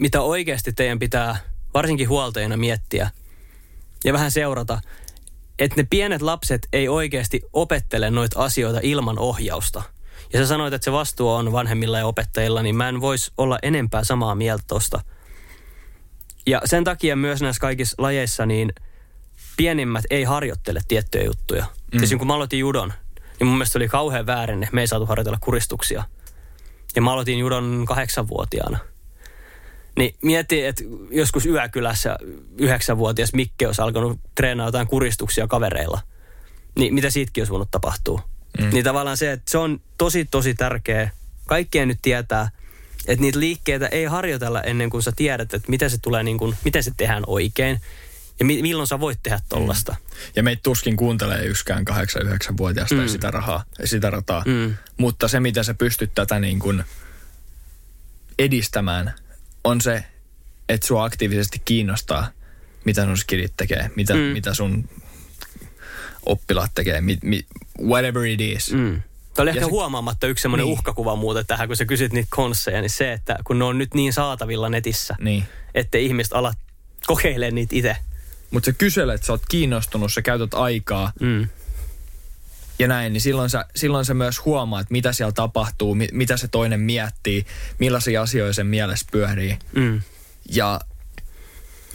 S2: mitä oikeasti teidän pitää varsinkin huoltajina miettiä ja vähän seurata, että ne pienet lapset ei oikeasti opettele noita asioita ilman ohjausta. Ja sä sanoit, että se vastuu on vanhemmilla ja opettajilla, niin mä en vois olla enempää samaa mieltä tosta. Ja sen takia myös näissä kaikissa lajeissa niin pienimmät ei harjoittele tiettyjä juttuja. Mm. Siis kun mä aloitin judon, niin mun mielestä oli kauhean väärin, että me ei saatu harjoitella kuristuksia. Ja mä aloitin judon kahdeksanvuotiaana. Niin mieti, että joskus Yökylässä yhdeksänvuotias Mikke olisi alkanut treenaa jotain kuristuksia kavereilla. Niin mitä siitäkin olisi voinut tapahtua. Mm. Niin tavallaan se, että se on tosi tosi tärkeä. Kaikkien nyt tietää, että niitä liikkeitä ei harjoitella ennen kuin sä tiedät, että miten se tulee niin kuin, miten se tehdään oikein. Ja mi- milloin sä voit tehdä tollasta. Mm.
S6: Ja meitä tuskin kuuntelee yksikään 8-9-vuotiaasta mm. sitä, rahaa, sitä rataa.
S2: Mm.
S6: Mutta se, miten sä pystyt tätä niin kuin edistämään, on se, että sua aktiivisesti kiinnostaa, mitä sun skidit tekee, mitä, mm. mitä sun oppilaat tekee, mi, mi, whatever it is. Mm.
S2: Tämä oli ehkä
S6: se-
S2: huomaamatta yksi semmoinen
S6: Niin.
S2: uhkakuva muuten tähän, kun sä kysyt niitä konsseja, niin se, että kun ne on nyt niin saatavilla netissä,
S6: Niin.
S2: ettei ihmiset ala kokeilemaan niitä itse.
S6: Mutta sä kyselet, sä oot kiinnostunut, sä käytät aikaa
S2: Mm.
S6: ja näin, niin silloin sä, silloin sä myös huomaat, mitä siellä tapahtuu, mi, mitä se toinen miettii, millaisia asioita sen mielessä pyörii.
S2: Mm.
S6: Ja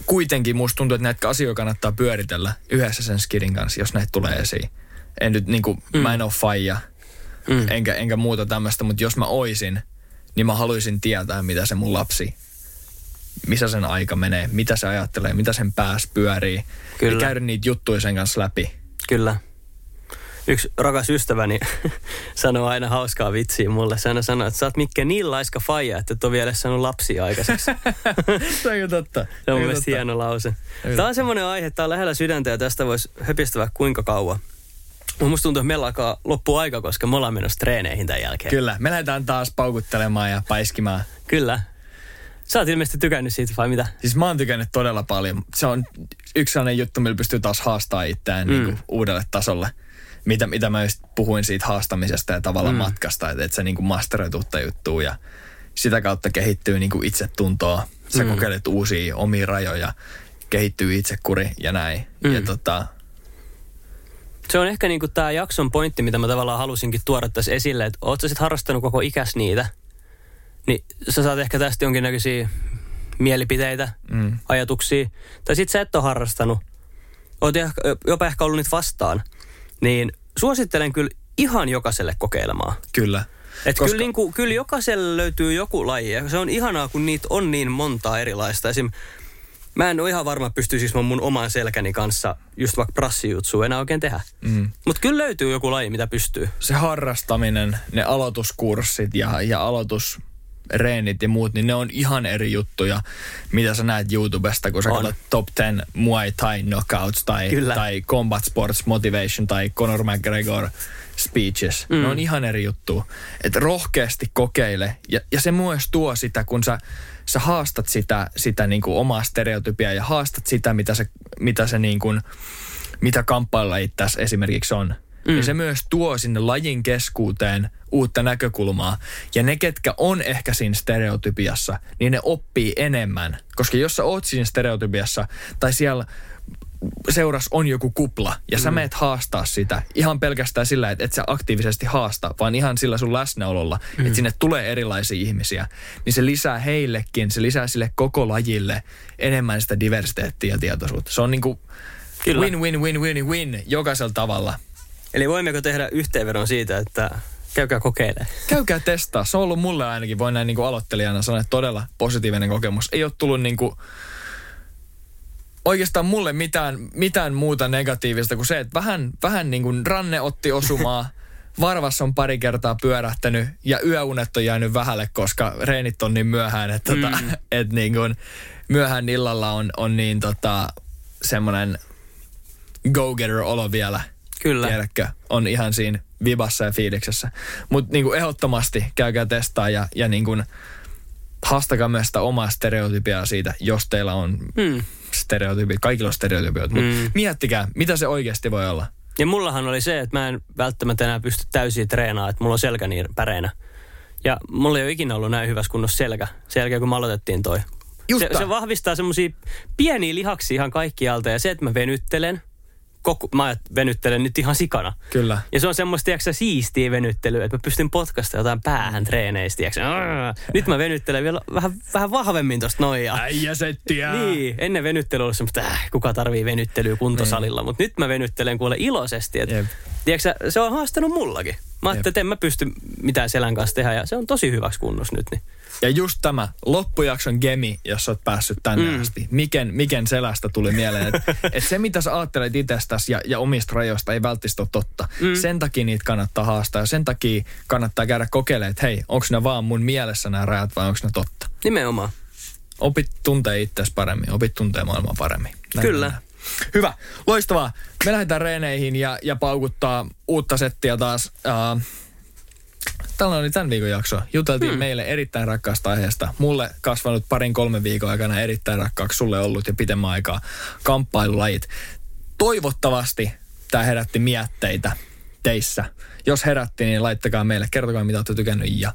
S6: kuitenkin musta tuntuu, että näitä asioita kannattaa pyöritellä yhdessä sen skidin kanssa, jos näitä tulee esiin. En nyt niinku, mm. mä en oo faija,
S2: Mm.
S6: enkä, enkä muuta tämmöistä, mutta jos mä oisin, niin mä haluaisin tietää, mitä se mun lapsi, missä sen aika menee, mitä se ajattelee, mitä sen pääs pyörii.
S2: Kyllä.
S6: Ja käydä niitä juttuja sen kanssa läpi.
S2: Kyllä. Yksi rakas ystäväni sanoo aina hauskaa vitsiä mulle. Se aina sanoo, että sä oot Mikke niin laiska faija, että et ole vielä saanut lapsia aikaiseksi.
S6: se on totta.
S2: Se on mun mielestä hieno lause. Tämä on semmoinen aihe, tämä on lähellä sydäntä ja tästä voisi höpistävä kuinka kauan. Mutta Musta tuntuu, että meillä alkaa loppua aika, koska me ollaan menossa treeneihin tämän jälkeen.
S6: Kyllä, me lähdetään taas paukuttelemaan ja paiskimaan.
S2: Kyllä. Sä oot ilmeisesti tykännyt siitä vai mitä?
S6: Siis mä oon tykännyt todella paljon. Se on yksi sellainen juttu, millä pystyy taas haastaa itseään mm. niin kuin uudelle tasolle. Mitä, mitä mä just puhuin siitä haastamisesta ja tavallaan mm. matkasta, että, että sä niin kuin masteroit uutta juttua ja sitä kautta kehittyy niin kuin itsetuntoa. Sä mm. kokeilet uusia omia rajoja, kehittyy itsekuri ja näin. Mm. Ja tota,
S2: Se on ehkä niinku tämä jakson pointti, mitä mä tavallaan halusinkin tuoda tässä esille, että oot sä sit harrastanut koko ikäs niitä, niin sä saat ehkä tästä jonkinnäköisiä mielipiteitä, mm. ajatuksia. Tai sit sä et ole harrastanut, oot ehkä, jopa ehkä ollut niitä vastaan. Niin suosittelen kyllä ihan jokaiselle kokeilemaan.
S6: Kyllä.
S2: Et
S6: Koska-
S2: kyllä, niin kuin, kyllä jokaiselle löytyy joku laji ja se on ihanaa, kun niitä on niin montaa erilaista. Esim. Mä en ole ihan varma, pystyisikö mä mun oman selkäni kanssa just vaikka prassijutsua enää oikein tehdä. Mm. Mutta kyllä löytyy joku laji, mitä pystyy.
S6: se harrastaminen, ne aloituskurssit ja, ja aloitusreenit ja muut, niin ne on ihan eri juttuja, mitä sä näet YouTubesta, kun sä
S2: On.
S6: katsot top 10 Muay Thai knockouts tai,
S2: Kyllä.
S6: tai Combat Sports Motivation tai Conor McGregor speeches. Mm. Ne on ihan eri juttu. Että rohkeasti kokeile. Ja, ja se myös tuo sitä, kun sä, sä haastat sitä, sitä niin kuin omaa stereotypiaa ja haastat sitä, mitä se, mitä se niin kuin, mitä kamppailla tässä esimerkiksi on. Mm. Ja se myös tuo sinne lajin keskuuteen uutta näkökulmaa. Ja ne, ketkä on ehkä siinä stereotypiassa, niin ne oppii enemmän. Koska jos sä oot siinä stereotypiassa tai siellä seuras on joku kupla ja sä meet haastaa sitä ihan pelkästään sillä, että et sä aktiivisesti haasta, vaan ihan sillä sun läsnäololla, mm. että sinne tulee erilaisia ihmisiä, niin se lisää heillekin, se lisää sille koko lajille enemmän sitä diversiteettiä ja tietoisuutta. Se on niinku win, win, win, win, win jokaisella tavalla.
S2: Eli voimmeko tehdä yhteenvedon siitä, että käykää kokeilemaan?
S6: Käykää testaa. Se on ollut mulle ainakin, voin näin niinku aloittelijana sanoa, että todella positiivinen kokemus. Ei ole tullut niinku oikeastaan mulle mitään, mitään muuta negatiivista kuin se, että vähän, vähän niin kuin ranne otti osumaa, varvas on pari kertaa pyörähtänyt ja yöunet on jäänyt vähälle, koska reenit on niin myöhään, että tota,
S2: Mm.
S6: et niin kuin myöhään illalla on, on niin tota, semmoinen go-getter-olo vielä.
S2: Kyllä.
S6: Tiedätkö, on ihan siinä vibassa ja fiiliksessä. Mutta niinku ehdottomasti käykää testaa ja, ja niinku haastakaa myös sitä omaa stereotypiaa siitä, jos teillä on
S2: Hmm.
S6: stereotypit. Kaikilla on stereotypioita, mutta
S2: Mm.
S6: miettikää, mitä se oikeasti voi olla.
S2: Ja mullahan oli se, että mä en välttämättä enää pysty täysin treenaamaan, että mulla on selkä niin päreinä. Ja mulla ei ole ikinä ollut näin hyvässä kunnossa selkä, sen jälkeen kun me aloitettiin toi.
S6: Just
S2: Se, se vahvistaa semmosia pieniä lihaksia ihan kaikkialta ja se, että mä venyttelen, koko, mä venyttelen nyt ihan sikana.
S6: Kyllä.
S2: Ja se on semmoista, tiedätkö, siistiä venyttelyä, että mä pystyn potkasta jotain päähän treeneistä, tiedätkö. Nyt mä venyttelen vielä vähän, vähän vahvemmin tosta noin. Ja
S6: Äijäsettiä.
S2: niin, ennen venyttely oli semmoista, äh, kuka tarvii venyttelyä kuntosalilla, mutta nyt mä venyttelen kuule iloisesti. Et,
S6: Niin. Jep.
S2: Tiedätkö, se on haastanut mullakin. Mä ajattelin, että en mä pysty mitään selän kanssa tehdä ja se on tosi hyväksi kunnossa nyt. Niin.
S6: Ja just tämä loppujakson gemi, jos oot päässyt tänne mm. asti. Miken, Miken selästä tuli mieleen, että et se mitä sä ajattelet itsestäsi ja, ja omista rajoista ei välttämättä ole totta. Mm. Sen takia niitä kannattaa haastaa ja sen takia kannattaa käydä kokeilemaan, että hei, onko ne vaan mun mielessä nämä rajat vai onko ne totta.
S2: Nimenomaan.
S6: Opit tuntee itseäsi paremmin, opit tuntee maailmaa paremmin.
S2: Kyllä.
S6: mennään. Hyvä, loistavaa. Me lähdetään reeneihin ja, ja paukuttaa uutta settiä taas. Uh, Tällä oli tämän viikon jakso. Juteltiin hmm. meille erittäin rakkaasta aiheesta. Mulle kasvanut parin kolmen viikon aikana erittäin rakkaaksi sulle ollut ja pitemmän aikaa kamppailulajit. Toivottavasti tämä herätti mietteitä teissä. Jos herätti, niin laittakaa meille, kertokaa mitä olette tykännyt ja,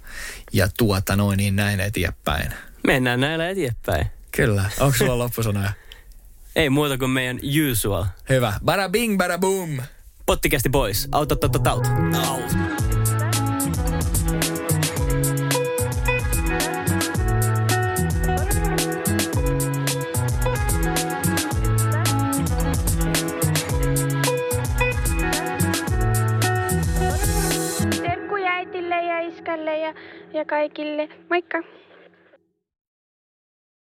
S6: ja tuota noin niin näin eteenpäin.
S2: Mennään näillä eteenpäin.
S6: Kyllä. Onko sulla loppusanoja?
S2: Ei muuta kuin meidän usual.
S6: Hyvä. Bada bing, bada boom.
S2: Pottikästi pois. Autot, autot, autot. Out.
S7: Terkkuja äitille ja iskälle ja, ja kaikille. Moikka!